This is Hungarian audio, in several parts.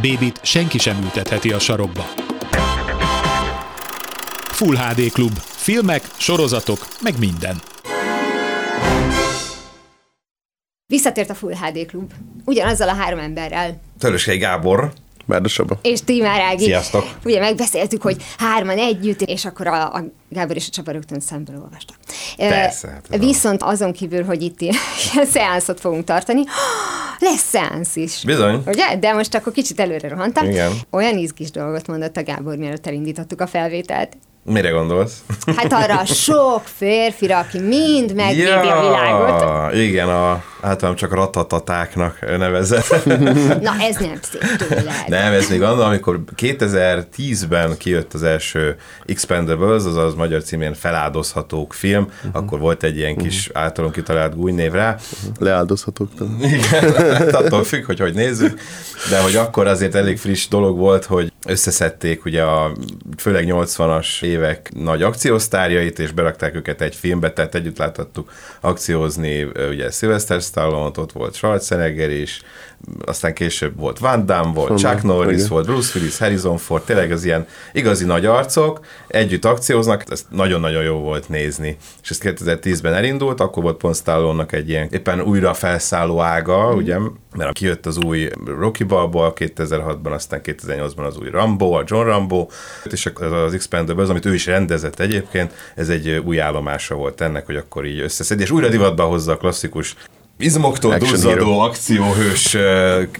Bébit senki sem ültetheti a sarokba. Full HD Klub. Filmek, sorozatok, meg minden. Visszatért a Full HD Klub. Ugyanazzal a három emberrel. Töröskei Gábor. Bárdosabba. És Tímár Ági. Sziasztok. Ugye megbeszéltük, hogy hárman együtt, és akkor a, a Gábor és a Csaba rögtön szemből olvasta. Persze, hát Viszont azon kívül, hogy itt ilyen szeánszot fogunk tartani, lesz szeánsz is. Bizony. Ugye? De most akkor kicsit előre rohantam. Igen. Olyan izgis dolgot mondott a Gábor, mielőtt elindítottuk a felvételt. Mire gondolsz? Hát arra a sok férfira, aki mind megvédi a világot. Igen, a, általában csak a ratatatáknak nevezett. Na ez nem szép tőled. Nem, ez még annól, amikor 2010-ben kijött az első Expendables, azaz magyar címén feláldozhatók film, uh-huh. akkor volt egy ilyen kis általunk kitalált gújnév rá. Leáldozhatók. talán. Igen, hát attól függ, hogy hogy nézzük, de hogy akkor azért elég friss dolog volt, hogy összeszedték ugye a főleg 80-as évek nagy akciósztárjait, és berakták őket egy filmbe, tehát együtt láthattuk akciózni ugye Sylvester stallone ott volt Schwarzenegger is, aztán később volt Van Damme, volt Honnan, Chuck Norris, igen. volt Bruce Willis, Harrison Ford, tényleg az ilyen igazi nagy arcok, együtt akcióznak, ez nagyon-nagyon jó volt nézni. És ez 2010-ben elindult, akkor volt pont Stallone-nak egy ilyen éppen újra felszálló ága, mm. ugye, mert kijött az új Rocky Balboa 2006-ban, aztán 2008-ban az új Rambo, a John Rambo, és akkor az Expendables, amit ő is rendezett egyébként, ez egy új állomása volt ennek, hogy akkor így összeszedi, és újra divatba hozza a klasszikus izmoktól Action duzzadó hero. akcióhős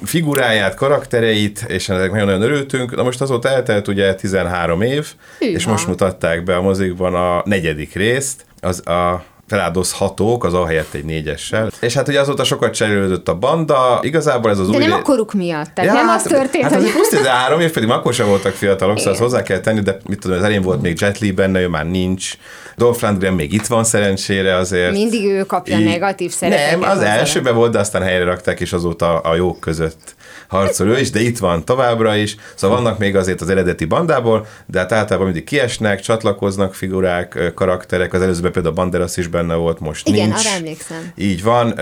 figuráját, karaktereit, és ennek nagyon-nagyon örültünk. Na most azóta eltelt ugye 13 év, Hűha. és most mutatták be a mozikban a negyedik részt, az a feláldozhatók, az ahelyett egy négyessel. És hát ugye azóta sokat cserélődött a banda, igazából ez az De új... nem a koruk miatt. Tehát nem az történt, hát hogy... azért plusz 13 év, pedig akkor sem voltak fiatalok, szóval Igen. hozzá kell tenni, de mit tudom, az elén volt még Jet Li benne, ő már nincs. Dolph Lundgren még itt van szerencsére azért. Mindig ő kapja Így- negatív szerepeket. Nem, az hozzá. elsőben volt, de aztán helyre rakták, és azóta a jók között harcol ő is, de itt van továbbra is. Szóval vannak még azért az eredeti bandából, de hát általában mindig kiesnek, csatlakoznak figurák, karakterek. Az előzőben például a Banderas is benne volt, most Igen, nincs. arra emlékszem. Így van,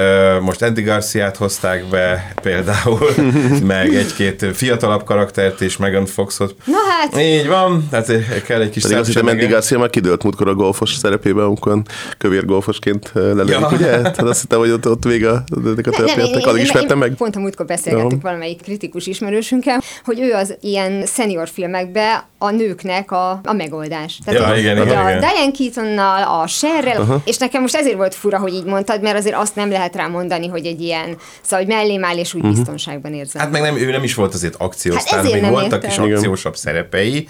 most Andy Garciát hozták be például, meg egy-két fiatalabb karaktert is, Megan Foxot. Na hát, Így van, tehát kell egy kis Pedig azt hiszem, Andy Garcia már kidőlt múltkor a golfos szerepében, amikor kövér golfosként lelődik, Ja. ugye? Tehát azt hittem, hogy ott, ott vége a- a történetnek. Addig én- ismertem meg. Pont a múltkor beszélgettük Jó. Valamelyik kritikus ismerősünkkel, hogy ő az ilyen senior filmekben a nőknek a, a megoldás. Ja, hogy igen, a igen, igen. Diane Keatonnal, a Sherrel, uh-huh. és nekem most ezért volt fura, hogy így mondtad, mert azért azt nem lehet rá mondani, hogy egy ilyen, szóval, hogy mellém áll, és úgy uh-huh. biztonságban érzem. Hát meg nem, ő nem is volt azért akciós, Hát még nem voltak értem. is akciósabb szerepei,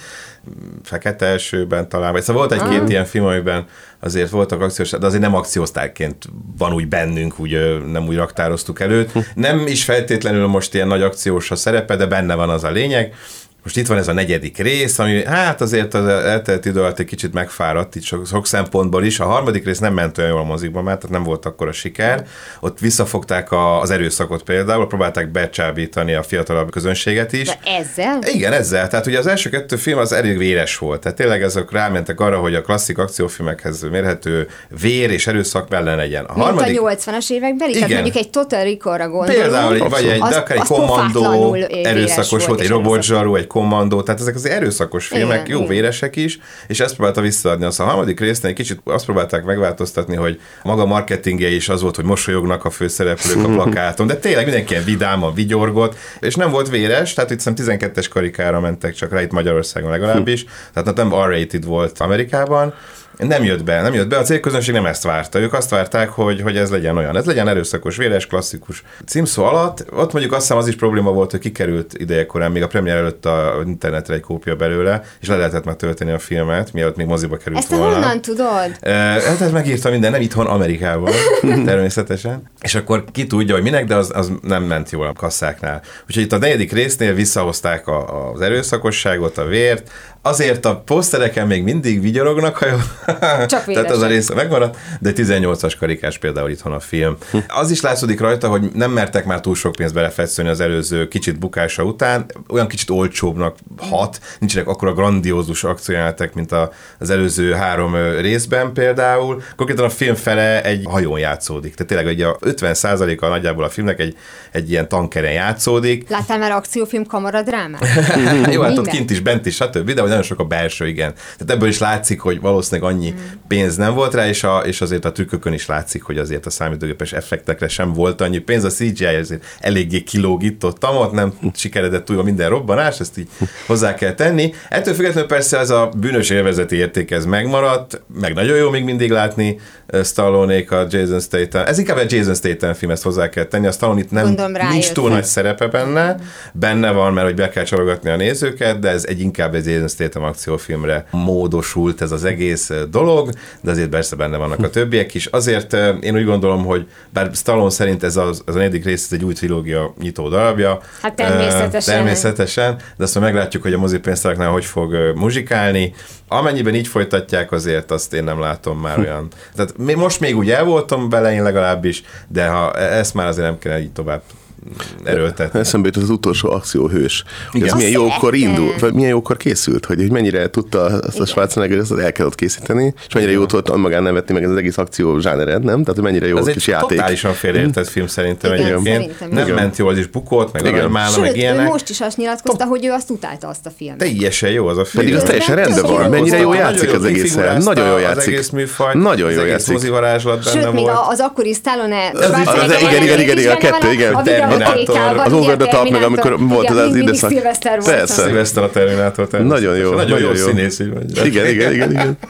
Fekete elsőben talán, vagy szóval volt egy-két ilyen film, amiben azért voltak akciós, de azért nem akciósztárként van úgy bennünk, úgy nem úgy raktároztuk előtt. Nem is feltétlenül most ilyen nagy akciós a szerepe, de benne van az a lényeg. Most itt van ez a negyedik rész, ami hát azért az eltelt idő alatt egy kicsit megfáradt, itt sok, sok szempontból is. A harmadik rész nem ment olyan jól a mozikban, mert tehát nem volt akkor a siker. Ott visszafogták a, az erőszakot például, próbálták becsábítani a fiatalabb közönséget is. De ezzel? Igen, ezzel. Tehát ugye az első kettő film az elég véres volt. Tehát tényleg ezek rámentek arra, hogy a klasszik akciófilmekhez mérhető vér és erőszak benne legyen. A Mint harmadik... a 80-as években? Tehát mondjuk egy Total Recall-ra gondolunk. Például, vagy egy, az, de akár egy kommandó, erőszakos volt, egy és robotzsaru, egy kommandó, tehát ezek az erőszakos filmek, Igen, jó igen. véresek is, és ezt próbálta visszaadni. Azt a harmadik résznél egy kicsit azt próbálták megváltoztatni, hogy maga marketingje is az volt, hogy mosolyognak a főszereplők a plakáton, de tényleg mindenki ilyen vidáman vigyorgott, és nem volt véres, tehát itt hiszem 12-es karikára mentek csak rá itt Magyarországon legalábbis, tehát nem R-rated volt Amerikában, Nem jött be, nem jött be. A célközönség nem ezt várta. Ők azt várták, hogy, hogy ez legyen olyan. Ez legyen erőszakos, véres, klasszikus. Címszó alatt, ott mondjuk azt hiszem az is probléma volt, hogy kikerült idejekorán, még a premier előtt a internetre egy kópia belőle, és le lehetett már tölteni a filmet, mielőtt még moziba került Ezt volna. honnan tudod? E, hát ez megírta minden, nem itthon, Amerikában, természetesen. És akkor ki tudja, hogy minek, de az, az nem ment jól a kasszáknál. Úgyhogy itt a negyedik résznél visszahozták a, az erőszakosságot, a vért, Azért a posztereken még mindig vigyorognak, ha jól... Csak Tehát az a része megmaradt, de 18-as karikás például itthon a film. Az is látszódik rajta, hogy nem mertek már túl sok pénzt belefetszölni az előző kicsit bukása után, olyan kicsit olcsóbbnak hat, nincsenek akkora grandiózus akciójátek, mint a, az előző három részben például. Konkrétan a film fele egy hajón játszódik. Tehát tényleg ugye a 50%-a nagyjából a filmnek egy, egy ilyen tankeren játszódik. Láttál már akciófilm kamaradrámát? Jó, hát ott kint is, bent is, stb. De hogy nagyon sok a belső, igen. Tehát ebből is látszik, hogy valószínűleg annyi pénz nem volt rá, és, a, és azért a trükkökön is látszik, hogy azért a számítógépes effektekre sem volt annyi pénz. A CGI azért eléggé kilógítottam, ott nem sikeredett túl minden robbanás, ezt így hozzá kell tenni. Ettől függetlenül persze ez a bűnös élvezeti érték ez megmaradt, meg nagyon jó még mindig látni stallone a Jason Statham. Ez inkább egy Jason Statham film, ezt hozzá kell tenni. A Stallone itt nem, Gondolom, nincs túl nagy szerepe benne. Benne van, mert hogy be kell csalogatni a nézőket, de ez egy inkább egy Jason Statham akciófilmre módosult ez az egész eh, dolog, de azért persze benne vannak a többiek is. Azért eh, én úgy gondolom, hogy bár Stallone szerint ez az, az a negyedik rész ez egy új trilógia nyitó darabja. Hát természetesen. Eh, Természetesen, de azt majd meglátjuk, hogy a mozipénztáraknál hogy fog eh, muzsikálni. Amennyiben így folytatják, azért azt én nem látom már olyan. Tehát most még úgy el voltam bele, én legalábbis, de ha e- ezt már azért nem kell így tovább erőltetni. Eszembe jut az utolsó akcióhős. Hogy ez Igen. milyen jókor indul, vagy milyen jókor készült, hogy, hogy mennyire tudta azt a Schwarzenegger ezt el kellett készíteni, és mennyire jó volt magán nevetni meg ez az egész akció zsánered, nem? Tehát, hogy mennyire jó Ez kis egy játék. totálisan félreértett film szerintem Igen, egyébként. szerintem Nem is. ment jól, is bukott, meg Igen. meg Sőt, ő ilyenek. most is azt nyilatkozta, hogy ő azt utálta azt a filmet. Teljesen jó az a film. Pedig az teljesen rendben van. jó Mennyire jó volt. játszik az egészen. Nagyon jó játszik. Az egész műfaj. Nagyon jó az egész játszik. Sőt, még az akkori Stallone... Igen, igen, igen, igen, a kettő, igen. Terminátor. Az Over the Top, meg amikor volt az időszak. Sylvester volt. Persze. Szilveszter a Terminátor. Nagyon jó, Nagyon, jó nagyon jó. színész, így mondja. Igen, igen, igen, igen.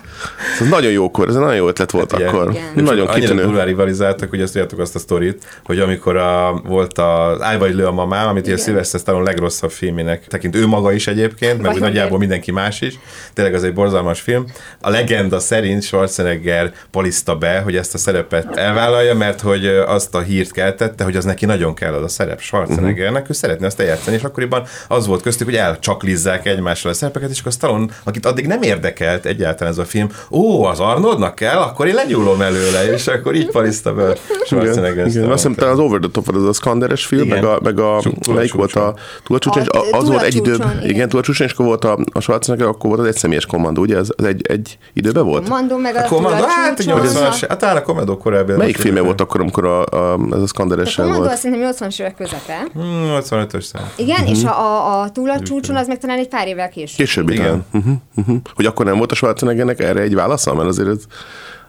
Ez nagyon jókor, ez egy nagyon jó ötlet volt Igen. akkor. Igen. Nagyon Annyira kitűnő. durván rivalizáltak, hogy azt tudjátok azt a sztorit, hogy amikor a, volt a Állj vagy lő a mamám, amit ugye Sylvester Stallone legrosszabb filmének tekint ő maga is egyébként, meg Vajon nagyjából mindenki más is. Tényleg az egy borzalmas film. A legenda szerint Schwarzenegger paliszta be, hogy ezt a szerepet elvállalja, mert hogy azt a hírt keltette, hogy az neki nagyon kell az a szerep Schwarzeneggernek, ő szeretné azt eljátszani, és akkoriban az volt köztük, hogy elcsaklizzák egymással a szerepeket, és akkor Stallone, akit addig nem érdekelt egyáltalán ez a film, ó, az Arnoldnak kell, akkor én legyúlom előle, és akkor így paliszta be Schwarzenegger. Igen, igen. Azt hiszem, talán az Over the Top volt az a Skanderes film, Igen. meg a, meg a a melyik volt a túl a csúcson, és A- a- az volt a egy időben, igen, igen. túl a csúcson, és akkor volt a, a Schwarzenegger, akkor volt az egy személyes kommandó, ugye? Ez, az egy, egy időben volt? Mondom meg a, A Commando, hát Túl a csúcson. 80-as, hát talán a Commando korábbi. Melyik filmje volt akkor, amikor a, a, ez a A Commando volt? azt szerintem 80-as évek közepe. Hmm, 85-ös szám. Igen, és a, a, a túl a csúcson az meg talán egy pár évvel később. Később, igen. Uh-huh, uh-huh. Hogy akkor nem volt a Schwarzeneggernek erre egy válasza, mert azért ez,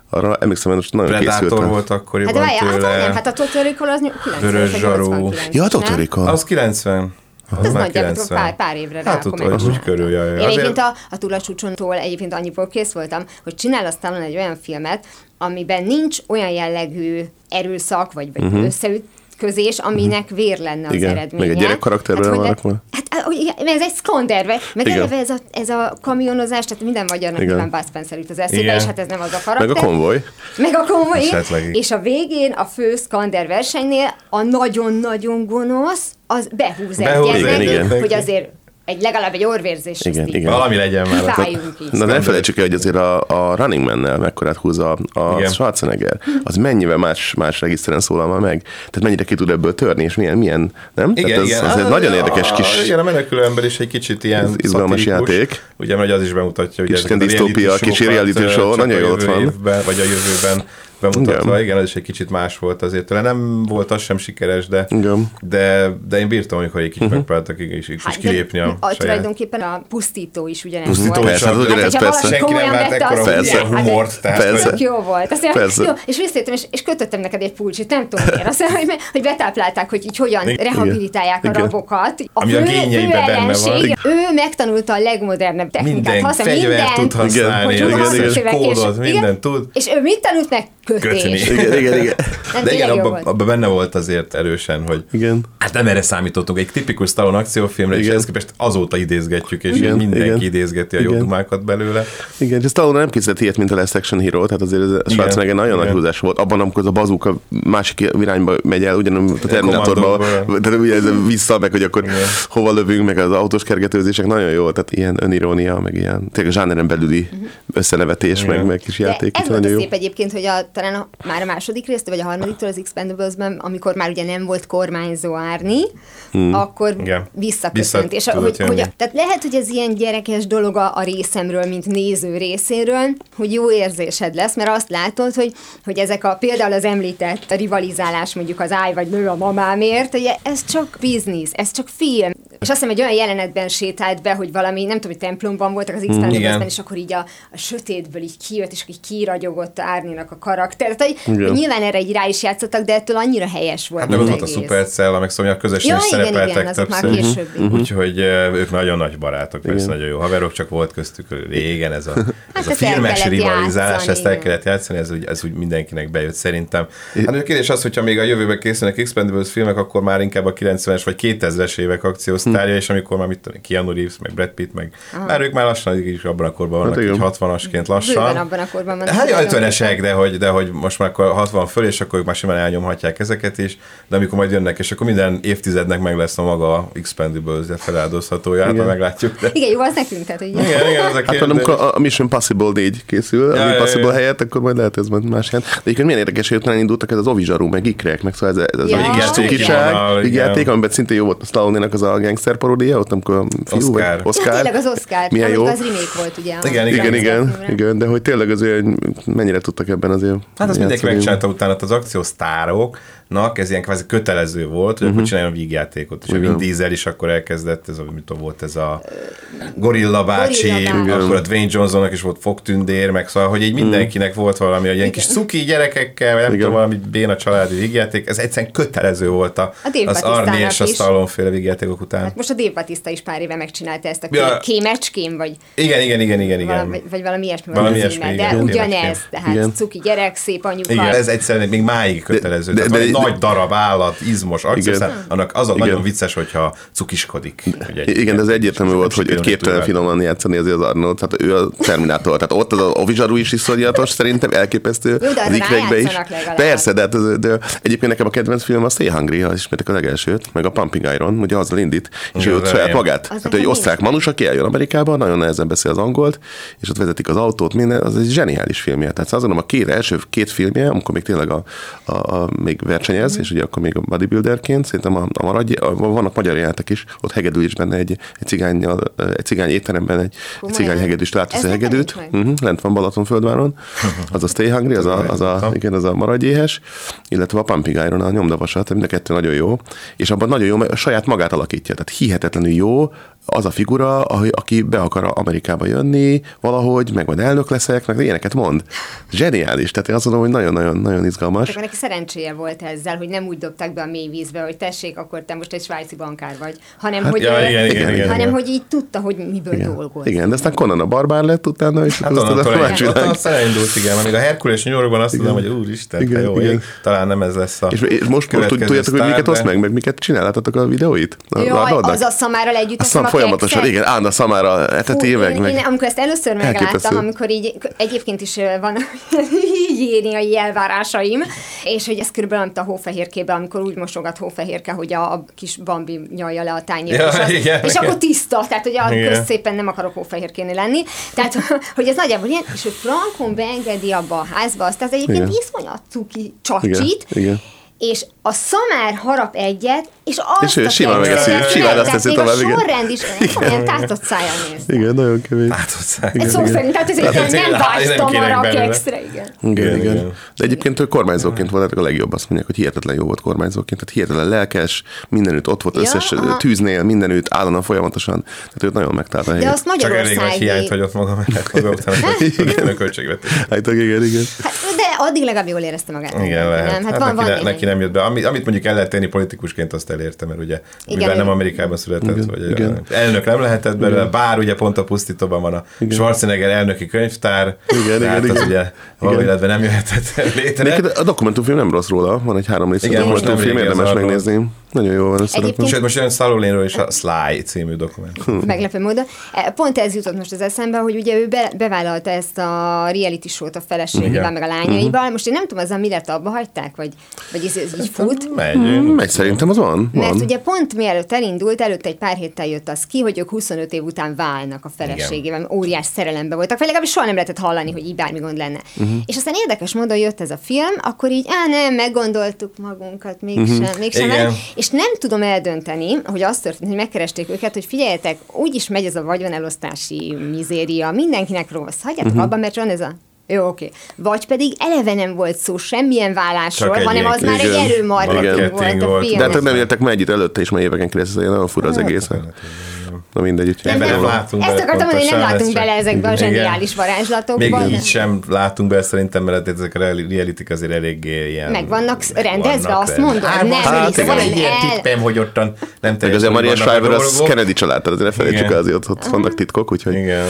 arra emlékszem, hogy most nagyon Predator készültem. volt Hát akkoriban de várjál, hát tőle. nem, hát a Total Recall az 90 Vörös zsarú. Ja, a nem? Totorika. Az 90. Az Ez már nagyjából 90. pár, pár évre rá Hát ott vagy úgy körül, jaj, jaj. Én egyébként Azért- a, a túlacsúcsontól egyébként annyiból kész voltam, hogy csinál aztán egy olyan filmet, amiben nincs olyan jellegű erőszak, vagy, vagy uh-huh. Összeütközés, aminek vér lenne az Igen, eredménye. meg egy vannak le- már. Hát, hogy igen, mert ez egy szkanderve, meg Igen. eleve ez a, ez a kamionozás, tehát minden magyarnak nyilván Bud Spencer jut az eszébe, Igen. és hát ez nem az a karakter. Meg a konvoj. Meg a. Esetleg. És a végén a fő szkander versenynél a nagyon-nagyon gonosz, az behúz Behúz, egy hogy azért egy legalább egy orvérzés. Igen, igen. Valami legyen már. így. Na nem felejtsük el, hogy azért a, a Running Man-nel mekkorát húz a, a Igen. Schwarzenegger. Az mennyivel más, más regiszteren szólal már meg. Tehát mennyire ki tud ebből törni, és milyen, milyen nem? Igen, Tehát ez, igen. az egy Ah, nagyon érdekes a- kis... Igen, a menekülő ember is egy kicsit ilyen Ez izgalmas játék. Ugye, mert az is bemutatja, hogy Kicsit ezeket a disztópia, show-kat, reality show, nagyon jó ott van. Évben, vagy a jövőben bemutatva, igen. Igen. igen, ez is egy kicsit más volt azért. Tőle nem volt az sem sikeres, de, Igen. de, de én bírtam, amikor egy kicsit uh-huh. megpróbáltak is, is Hát, de kilépni a, a, saját. tulajdonképpen a pusztító is ugyanez Pusztító volt. is Persze, hát ugyanez, hogyha persze. Senki nem lát ekkora Persze. igen, hát humort, tehát Persze. Tök jó volt. Azt mondja, Persze. jó, és visszajöttem, és, és kötöttem neked egy pulcsit, nem tudom miért. Azt mondja, hogy, hogy betáplálták, hogy így hogyan Igen. rehabilitálják a Igen. rabokat. Ami a génjeiben benne van. Ő megtanulta a legmodernebb technikát. Minden fegyvert tud használni, hogy igen, 20-as igen. és- kódot, igen. mindent tud. És ő mit tanult meg? Kötés. Kötni. Igen, igen, igen. Nem, De igen, abban abba benne volt azért erősen, hogy Igen. Hát nem erre számítottunk, egy tipikus Stallone akciófilmre, és Igen. ezt képest azóta idézgetjük, és Igen, mindenki igen. idézgeti a jó Igen. dumákat belőle. Igen, és Stallone nem készített ilyet, mint a Last Action Hero, tehát azért ez a Schwarzenegger nagyon igen. nagy húzás volt. Abban, amikor az a bazooka másik irányba megy el, ugyanúgy a Terminátorban, Commandóban. tehát ugye ez vissza, meg hogy akkor Igen. hova lövünk, meg az autós kergetőzések nagyon jó, tehát ilyen önirónia, meg ilyen tényleg zsáneren belüli összenevetés, meg, Igen. meg kis De játék, ez volt a nagyon jó. szép egyébként, hogy a, talán a, már a második résztől, vagy a harmadiktól az Expendables-ben, amikor már ugye nem volt kormányzó Árni, hmm. akkor Igen. visszaköszönt. Vissza És a, hogy, hogy, jönni. tehát lehet, hogy ez ilyen gyerekes dolog a, a részemről, mint néző részéről, hogy jó érzésed lesz, mert azt látod, hogy, hogy ezek a például az említett rivalizálás mondjuk az áj vagy nő a mamámért, ugye ez csak biznisz, ez csak film. És azt hiszem, egy olyan jelenetben sétált be, hogy valami, nem tudom, hogy templomban voltak az Igen. Expendables-ben, és akkor így a, a sötétből így kijött, és így kiragyogott Árninak a karakter. Tehát, hogy, Igen. nyilván erre így rá is játszottak, de ettől annyira helyes volt. Hát meg ott volt a. Supercell, meg szóval közösen Ja, is igen, szerepeltek igen, már többször. későbbi. Mhm. Úgyhogy ők nagyon nagy barátok, persze Igen. nagyon jó haverok, csak volt köztük régen ez a, ez Hát a filmes rivalizálás, játszani, ezt el igen. kellett játszani, ez úgy, ez úgy mindenkinek bejött szerintem. Hát a kérdés az, hogyha még a jövőben készülnek Expendables filmek, akkor már inkább a 90-es vagy 2000-es évek akciósztárja, és amikor már mit tudom, én, Keanu Reeves, meg Brad Pitt, meg már ők már lassan is abban a korban vannak, Hát így igen. 60-asként Bőven lassan. abban a korban vannak. Hát Nagyon 50-esek, de hogy, de hogy most már akkor 60 föl, és akkor ők már simán elnyomhatják ezeket is, de amikor majd jönnek, és akkor minden évtizednek meg lesz a maga Expendables feláldozhatója, hát Igen. meglátjuk. De... Igen, jó, az nekünk, tehát, hogy Igen, igen, ez a Hát kérdés. van, amikor a Mission Possible 4 készül, Ja, a ja, Impossible ja. helyett, akkor majd lehet ez más helyen. De egyébként milyen érdekes, hogy utána indultak ez az Ovizsaru, meg ikrek, meg szóval ez, ez Ja. a cukiság, játék, amiben szintén jó volt a Stallone-nak az a gangster paródia, ott amikor a fiú, Oscar. vagy Oscar. Ja, tényleg az Oscar, Milyen jó. az remake volt ugye. Igen, Igen, igen, igen, de hogy tényleg azért mennyire tudtak ebben azért Hát azt mindenki megcsinálta utána az akciósztároknak, ez ilyen kvázi kötelező volt, hogy uh-huh. akkor csináljon vígjátékot. És a Vin Igen. Diesel is akkor elkezdett, ez a, mit tudom, volt ez a Gorilla bácsi, Gorilla akkor a Dwayne Johnsonnak is volt fogtündér, meg szóval, hogy így mindenkinek volt valami, hogy ilyen kis cuki gyerekekkel, vagy nem Igen. tudom, valami béna családi vígjáték, ez egyszerűen kötelező volt a, A az Arnie és a. Stallone féle vígjátékok után. Hát most a Dave Batista is pár éve megcsinálta ezt a Ja. kémecském, vagy, Igen, igen, igen, igen, igen. valami, vagy valami ilyesmi Valami ilyesmi, címe, de igen, ugyanez, tehát Igen. cuki gyerek, szép anyuka. Igen, ez egyszerűen még máig kötelező. de- de, de- nagy darab állat, izmos akció, Igen. aztán annak az a Igen. nagyon vicces, hogyha cukiskodik. Ugye, Igen, de ez egyértelmű volt, hogy őt képtelen finoman játszani azért az Arnold, tehát ő a Terminátor. Tehát ott az a Ovizsaru is iszonyatos, szerintem elképesztő. Jó, de az azon ikrekbe is. legalább. Persze, de, hát az, de egyébként nekem a kedvenc film a Stay Hungry, ha ismertek a legelsőt, meg a Pumping Iron, ugye azzal indít, és Igen, ő ott saját magát. Az Hát egy osztrák manus, aki eljön Amerikába, nagyon nehezen beszél az angolt, és ott vezetik az autót, minden, az egy zseniális filmje. Tehát azt gondolom, a két első két filmje, amikor még tényleg a, a, a még versenyez, és ugye akkor még a bodybuilderként, szerintem a, a maradj, a, vannak magyar jelentek is, ott hegedű is benne egy, egy cigány, egy cigány étteremben egy, egy Komolyan? cigány hegedűst látsz Ez a nekem hegedűt. Uh-huh, lent van Balatonföldváron. Az a Stay Hungry, az a, az a, igen, az a maradjéhes, illetve a Pumping Iron, a nyomdavasat, mind a kettő nagyon jó. És abban nagyon jó, mert a saját magát alakítja. Tehát hihetetlenül jó az a figura, aki be akar Amerikába jönni valahogy, meg majd elnök leszek, meg ilyeneket mond. Zseniális. Tehát én azt mondom, hogy nagyon-nagyon nagyon izgalmas. Csak neki szerencséje volt ezzel, hogy nem úgy dobták be a mély vízbe, hogy tessék, akkor te most egy svájci bankár vagy, hanem, hogy, ja, ö, igen, igen, igen, hanem igen. hogy így tudta, hogy miből Igen. dolgozni. igen, de aztán Conan a barbár lett utána, és Hát aztán a egy, más ott világ. aztán elindult, igen, még a Herkules New Yorkban azt tudom, hogy úristen, Igen, igen, jó igen. ég, talán nem ez lesz a És, és most, tudjátok, hogy miket osz meg, meg miket csináltatok a videóit? Jaj, az a szamárral együtt a szam a folyamatosan, igen, Anna szamára eteti meg, én, meg. én, amikor ezt először megláttam, Elképesztő. amikor így, egyébként is van higiéniai elvárásaim, és hogy ez körülbelül mint a hófehérkében, amikor úgy mosogat hófehérke, hogy a, a kis bambi nyalja le a tányért, Ja, és, az, igen, és igen. akkor tiszta, tehát hogy a szépen nem akarok hófehérkénél lenni, tehát hogy ez nagyjából ilyen, és hogy Frankon beengedi abba a házba azt az egyébként Igen. iszonyat cuki csacsit, Igen, igen. És a szamár harap egyet, és azt És ő a simán megeszi, meg, simán azt teszi még a tovább, igen. sorrend is, olyan tátott szájjal néz. Igen, nagyon kemény. Hát, ott Egy szó szerint, tehát ez egy nem vágytam belőle. extra, igen. Igen, Igen, igen. igen. De egyébként ő kormányzóként volt a legjobb, azt mondják, hogy hihetetlen jó volt kormányzóként, tehát hihetetlen lelkes, mindenütt ott volt Ja, összes aha. tűznél, mindenütt állandóan folyamatosan, tehát őt nagyon megtalálta a De helyét. azt Csak elég nagy hiányt hagyott maga mellett maga után, hogy a költségvetés. Hát igen, igen. Hát, addig legalább jól érezte magát. Igen, lehet. Nem, Hát, hát van, neki, van ne, neki nem jött be. Ami, amit mondjuk el lehet tenni politikusként, azt elérte, mert ugye, Igen, mivel nem ő- Amerikában született, Igen, vagy igen. elnök nem lehetett belőle, bár ugye pont a pusztítóban van a Schwarzenegger elnöki könyvtár, Igen, tehát igen, az igen. ugye való életben nem jöhetett létre. Egyébként a dokumentumfilm nem rossz róla, van egy három részes Igen, most dokumentumfilm, nem érdemes megnézni. Nagyon jó van összerakva. Sőt, most jön Stallonéről is a Sly című dokumentum. Meglepő módon. E, Pont ez jutott most az eszembe, hogy ugye ő be, bevállalta ezt a reality show-t a feleségével, Igen. meg a lányaival. Most én nem tudom, azzal mi lett, abba hagyták, vagy, vagy ez, ez így fut. Megyünk. Megy, szerintem az van. Mert van. ugye pont mielőtt elindult, előtte egy pár héttel jött az ki, hogy ők 25 év után válnak a feleségével, óriás szerelembe voltak, vagy legalábbis soha nem lehetett hallani, hogy így bármi gond lenne. Uh-huh. És aztán érdekes módon jött ez a film, akkor így, á nem, meggondoltuk magunkat, mégsem, uh-huh. mégsem. Igen. Igen. És nem tudom eldönteni, hogy azt történt, hogy megkeresték őket, hogy figyeljetek, úgyis megy ez a vagyonelosztási mizéria, mindenkinek rossz, hagyjátok uh-huh. abban, mert van ez a jó, oké. Vagy pedig eleve nem volt szó semmilyen vállásról, Csak hanem az már egy igen, erőmarketing marketing volt a volt. film. De hát nem értek meg együtt előtte is, mert éveken keresztül nagyon fura az egész. Na mindegy, úgyhogy. Ebben nem Nem, látunk Ezt bele akartam mondani, hogy nem látunk bele ezekbe a zseniális varázslatokba. Még így sem látunk be szerintem, mert ezek a reality azért eléggé ilyen... Meg vannak rendezve, azt mondod? Hát, Nem hát, van egy ilyen tippem, hogy ottan nem Meg teljesen azért Maria Shriver az. Kennedy család, tehát ne felejtsük el, azért ott vannak titkok, úgyhogy Igen.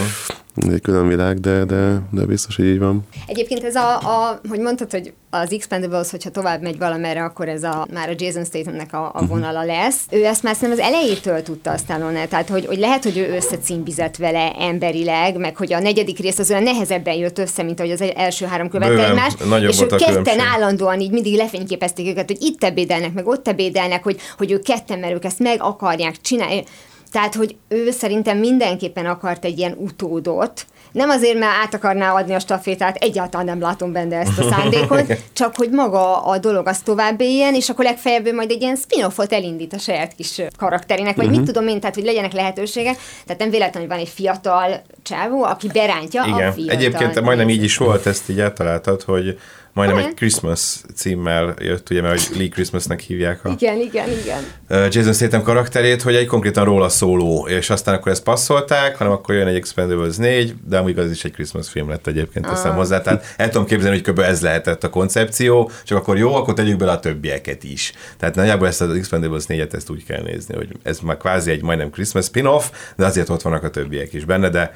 Ez egy külön világ, de, de, de biztos, hogy így van. Egyébként ez a, a, hogy mondtad, hogy az Expendables, hogyha tovább megy valamerre, akkor ez a, már a Jason Stathamnek a, Mhm. a vonala lesz. Ő ezt már szerintem az elejétől tudta a Stallone, tehát hogy, hogy lehet, hogy ő összecímbizett vele emberileg, meg hogy a negyedik rész az olyan nehezebben jött össze, mint ahogy az első három követte egymást, és ők a ketten különbség. állandóan így mindig lefényképezték őket, hogy itt ebédelnek, meg ott ebédelnek, hogy, hogy ők ketten, mert ők ezt meg akarják csinálni. Tehát, hogy ő szerintem mindenképpen akart egy ilyen utódot, nem azért, mert át akarná adni a stafétát, egyáltalán nem látom benne ezt a szándékot, csak hogy maga a dolog az tovább éljen, és akkor legfeljebb ő majd egy ilyen spin-offot elindít a saját kis karakterének, vagy mit tudom én, tehát hogy legyenek lehetőségek. Tehát nem véletlen, hogy van egy fiatal csávó, aki berántja a Igen. fiatal. Egyébként majdnem így is volt, ezt így eltaláltad, hogy majdnem egy Christmas címmel jött, ugye, mert hogy Lee Christmasnek hívják a Igen, igen, igen. Jason Statham karakterét, hogy egy konkrétan róla szóló, és aztán akkor ezt passzolták, hanem akkor jön egy Expendables 4, de amúgy az is egy Christmas film lett egyébként, teszem hozzá. Tehát el tudom képzelni, hogy kb. ez lehetett a koncepció, csak akkor jó, akkor tegyük bele a többieket is. Tehát nagyjából ezt az Expendables 4-et ezt úgy kell nézni, hogy ez már kvázi egy majdnem Christmas spin-off, de azért ott vannak a többiek is benne, de,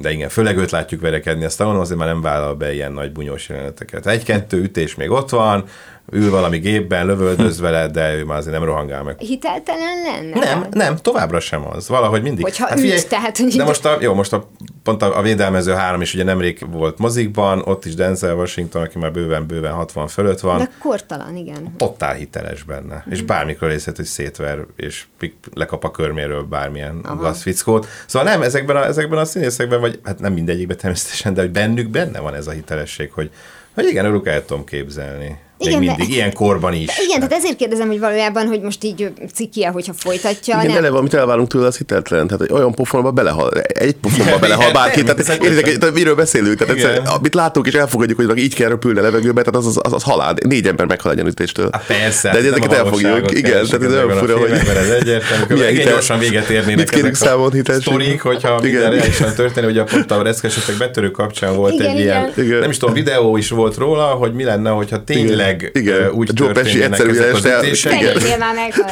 de igen, főleg őt látjuk verekedni, a Stallone azért már nem vállal be ilyen nagy bunyós jeleneteket. Egy-kettő ütés még ott van, ül valami gépben, lövöldöz vele, de ő már azért nem rohangál meg. Hiteltelen lenne? Nem, nem, továbbra sem az. Valahogy mindig. Hogyha üt, tehát, hogy de most a, jó, most a, pont a, a Védelmező 3 is ugye nemrég volt mozikban, ott is Denzel Washington, aki már bőven-bőven 60 fölött van. De kortalan, igen. Totál hiteles benne. És bármikor részlet, hogy szétver, és lekap a körméről bármilyen glassz fickót. Szóval nem, ezekben a, ezekben a színészekben, vagy hát nem mindegyikben természetesen, de hogy bennük benne van ez a hitelesség, hogy, hogy igen, örök el tudom képzelni. Még Igen, de- mindig, ilyen korban is. De igen, tehát ezért kérdezem, hogy valójában, hogy most így cikia, hogyha folytatja. Igen, nem. eleve, amit elvárunk tőle, az hiteltelen. Tehát hogy olyan pofonba belehal, egy pofonba belehal bárki. Tehát, természetesen. értitek, tehát miről beszélünk? Tehát Igen. egyszer, amit látunk és elfogadjuk, hogy így kell röpülni a levegőbe, tehát az, az, az, az halál. Négy ember meghal egy ütéstől. Hát persze. De nem ezeket a elfogjuk. Igen, tehát ez olyan a fura, hogy. Milyen hitel- gyorsan véget érnének Mit kérünk számon a sztorik, hogyha Igen. minden reálisan történik, ugye pont a reszkesetek betörő kapcsán volt Igen, egy igen. ilyen, Igen. nem is tudom, videó is volt róla, hogy mi lenne, hogyha tényleg Igen. ö, úgy Joe Pesci történnének egyszer ezek az ütések. Igen.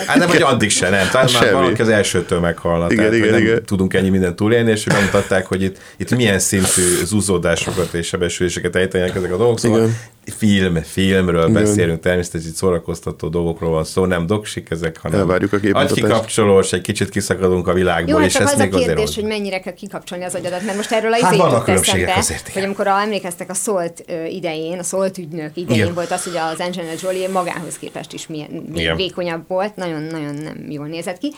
Hát nem, vagy addig se, nem. Talán már valaki az elsőtől meghalna. Igen, tehát, hogy igen, nem igen. tudunk ennyi mindent túlélni, és bemutatták, hogy itt, itt milyen szintű zúzódásokat és sebesüléseket ejtenek ezek a dolgok. Szóval Igen. Film, filmről Igen. beszélünk, természetesen itt szórakoztató dolgokról van szó, nem doksik ezek, hanem Elvárjuk a agykikapcsolós, egy kicsit kiszakadunk a világból, Jó, hát és ezt az a még kérdés, hogy mennyire kell kikapcsolni az agyadat, mert most erről a Hát vannak különbségek eszembe, azért, hogy amikor a, emlékeztek a Szólt idején, a Szólt ügynök idején Igen. volt az, hogy az Angelina Jolie magához képest is milyen, milyen vékonyabb volt, nagyon-nagyon nem jól nézett ki.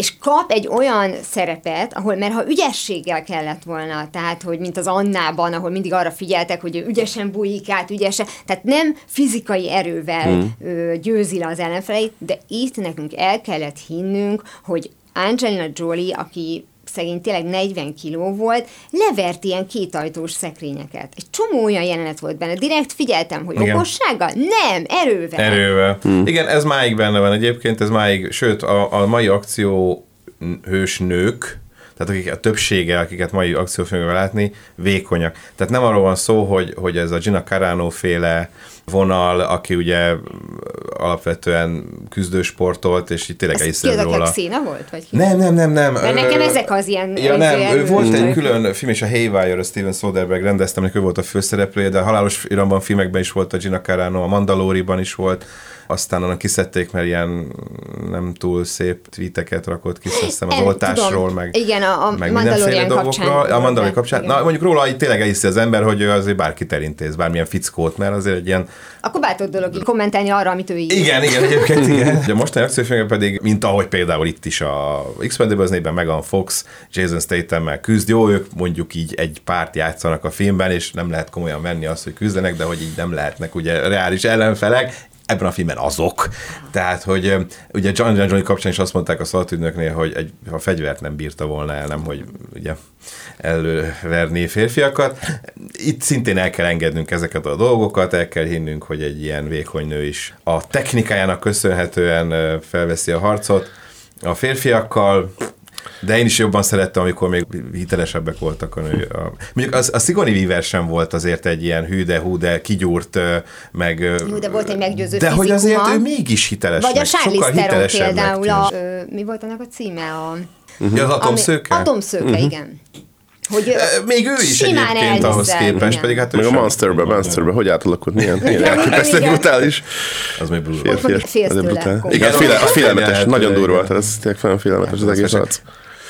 És kap egy olyan szerepet, ahol, mert ha ügyességgel kellett volna, tehát, hogy mint az Annában, ahol mindig arra figyeltek, hogy ő ügyesen bújik át, ügyesen, tehát nem fizikai erővel mm. győzi le az ellenfeleit, de itt nekünk el kellett hinnünk, hogy Angelina Jolie, aki szegény tényleg 40 kiló volt, levert ilyen kétajtós szekrényeket. Egy csomó olyan jelenet volt benne. Direkt figyeltem, hogy Igen. okossággal? Nem, erővel. Erővel. Hmm. Igen, ez máig benne van egyébként, ez máig, sőt, a, a mai akció hős nők, tehát akik a többsége, akiket mai akciófilmben látni, vékonyak. Tehát nem arról van szó, hogy, hogy ez a Gina Carano féle vonal, aki ugye alapvetően küzdősportolt, és itt tényleg elhiszem róla. Xena volt? Vagy ki? Nem, nem, nem, nem. Mert nekem ezek az ilyen Ja, nem, izé ő volt egy külön film, és a Haywire, a Steven Soderbergh rendeztem, neki ő volt a főszereplője, de a Halálos Iramban filmekben is volt a Gina Carano, a Mandaloriban is volt, aztán annak kiszedték, mert ilyen nem túl szép tweeteket rakott ki, azt hiszem az El- oltásról, tudom. meg, Igen, a- a meg Mandalorian mindenféle kapcsán dolgokról. A Mandalorian kapcsán. igen. Na, mondjuk róla így tényleg elhiszi az ember, hogy ő azért bárkit elintéz, bármilyen fickót, mert azért egy ilyen Akkor bátor dolog így kommentálni arra, amit ő ír. igen, igen, egyébként igen. A mostani akciófilmek pedig, mint ahogy például itt is a Expendables néven Megan Fox, Jason Statham-mel küzd, jó, ők mondjuk így egy párt játszanak a filmben, és nem lehet komolyan venni azt, hogy küzdenek, de hogy így nem lehetnek ugye reális ellenfelek, ebben a filmben azok. Tehát, hogy ugye John John Johnny kapcsán is azt mondták a szaltűnöknél, hogy egy, a fegyvert nem bírta volna el, nem, hogy ugye előverni férfiakat. Itt szintén el kell engednünk ezeket a dolgokat, el kell hinnünk, hogy egy ilyen vékony nő is a technikájának köszönhetően felveszi a harcot a férfiakkal, de én is jobban szerettem, amikor még hitelesebbek voltak a nő. A, mondjuk az, a Sigourney Weaver sem volt azért egy ilyen hű de hú, de kigyúrt, meg... Jó, de volt egy meggyőző De hogy azért ő mégis hiteles. Vagy a meg, Charlize sokkal Theron például, a, ö, mi volt annak a címe? A, Ja, az atomszőke? Ami, atomszőke, igen. Hogy Még ő is simán egyébként ahhoz elhiszem, képest, igen. pedig hát Meg a Monsterbe, Monsterbe, hogy átalakult, milyen, milyen elképesztő brutális. Az még mondjuk félsz tőle. Igen, az, féle, az félelmetes, nagyon durva, tehát ez tényleg félelmetes az egész arc.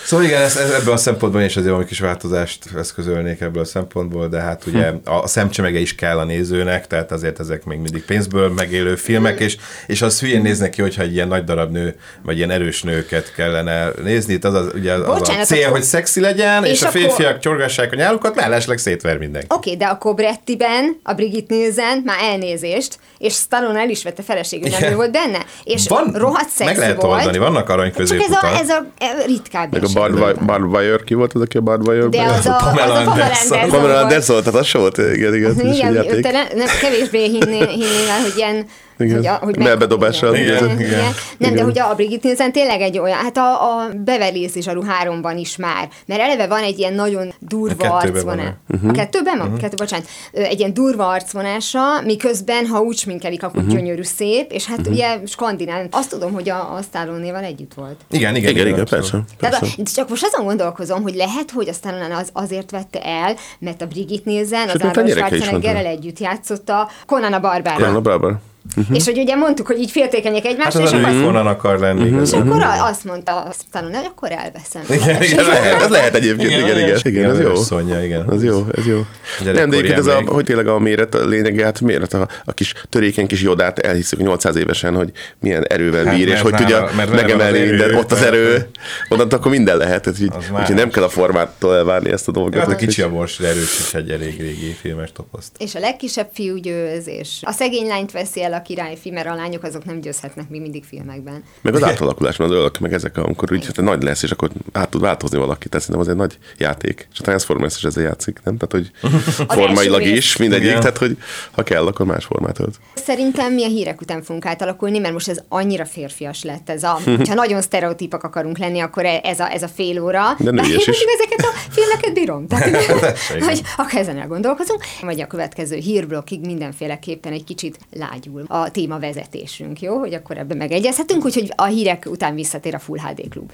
Szóval igen, ez, ez, ebből a szempontból is azért valami kis változást eszközölnék ebből a szempontból, de hát ugye a szemcsemege is kell a nézőnek, tehát azért ezek még mindig pénzből megélő filmek, és, és az hülyén néznek ki, hogyha egy ilyen nagy darab nő, vagy ilyen erős nőket kellene nézni. Itt az, az, ugye az Bocsánat, a cél, akkor- hogy szexi legyen, és, És a akkor- férfiak csorgassák a nyálukat, mellesleg szétver mindenki. Oké, de a Cobrettiben a Brigitte Nielsen már elnézést, és Stallone el is vette feleségül, nem volt benne. És Van, rohadt szexi meg lehet volt. oldani, vannak arany Csak ez a, középutak. ez a ritkább Eset. Bard, ki volt az, aki a Bard Wire? De az a, az a Pamela Pamela Anderson. Pamela volt. Anderson, tehát az se volt, igen, igen, igen, ez is egy Igen, játék. te ne, nem, kevésbé hinnél, hinnél el, hogy ilyen Igen. Hogy, a, hogy Melbedobással. Igen, Igen, igen, igen. igen. Nem, de hogy a Brigitte Nielsen tényleg egy olyan, hát a, a Beverly Hills is a háromban is már, mert eleve van egy ilyen nagyon durva A arcvonás. van-e? Uh-huh. A kettőben van? Uh-huh. Kettő, bocsánat. Egy ilyen durva arcvonása, miközben, ha úgy sminkelik, akkor uh-huh. gyönyörű szép, és hát uh-huh. ugye skandináv. Azt tudom, hogy a, a Stallone-néval együtt volt. Igen, igen, Igen, igen, abszolút. persze. Tehát persze. a, csak most azon gondolkozom, hogy lehet, hogy aztán az azért vette el, mert a Brigitte Nielsen az a Arnold Schwarzeneggerrel együtt játszotta Conan a Barbárral. Jan a Barber. Uh-huh. És hogy ugye mondtuk, hogy így féltékenyek Hát egymásra, az és akkor, honnan akar lenni. és igazából. akkor a- azt mondta a Stallone, hogy akkor elveszem. Igen, igen, Ez lehet, ez lehet egyébként, igen, igen. Igen, ez jó. Szonya, igen. Ez jó, ez jó. Nem, de egyébként ez a, hogy tényleg a méret, a lényege, hát méret a, a kis törékeny kis jodát elhiszük 800 évesen, hogy milyen erővel Hát, bír, és mert hogy tudja megemelni az erő, mindent, ott az erő, onnantól akkor minden lehet, úgyhogy nem kell a formától elvárni ezt a dolgot. Hát kicsi a bors, de erős is egy elég régi filmes toposzt. És a legkisebb fiú győz, és a szegény lányt veszi el a királyfi, mert a lányok azok nem győzhetnek még mindig filmekben. Meg az átalakulás, mert az ölök, meg ezek, amikor úgy hát nagy lesz, és akkor át tud változni valaki. Tehát szerintem az egy nagy játék. És a Transformers is ezzel játszik, nem? Tehát, hogy formailag is, mindegyik, Igen. tehát, hogy ha kell, akkor más formát ölt. Szerintem mi a hírek után fogunk átalakulni, mert most ez annyira férfias lett. Ez a, ha nagyon sztereotípak akarunk lenni, akkor e- ez a, ez a fél óra. De nőies én is. ezeket a filmeket bírom. Tehát, hogy akkor ezen elgondolkozunk. Vagy a következő hírblokkig mindenféleképpen egy kicsit lágyul a témavezetésünk, jó? Hogy akkor ebben megegyezhetünk, úgyhogy a hírek után visszatér a Full HD Klub.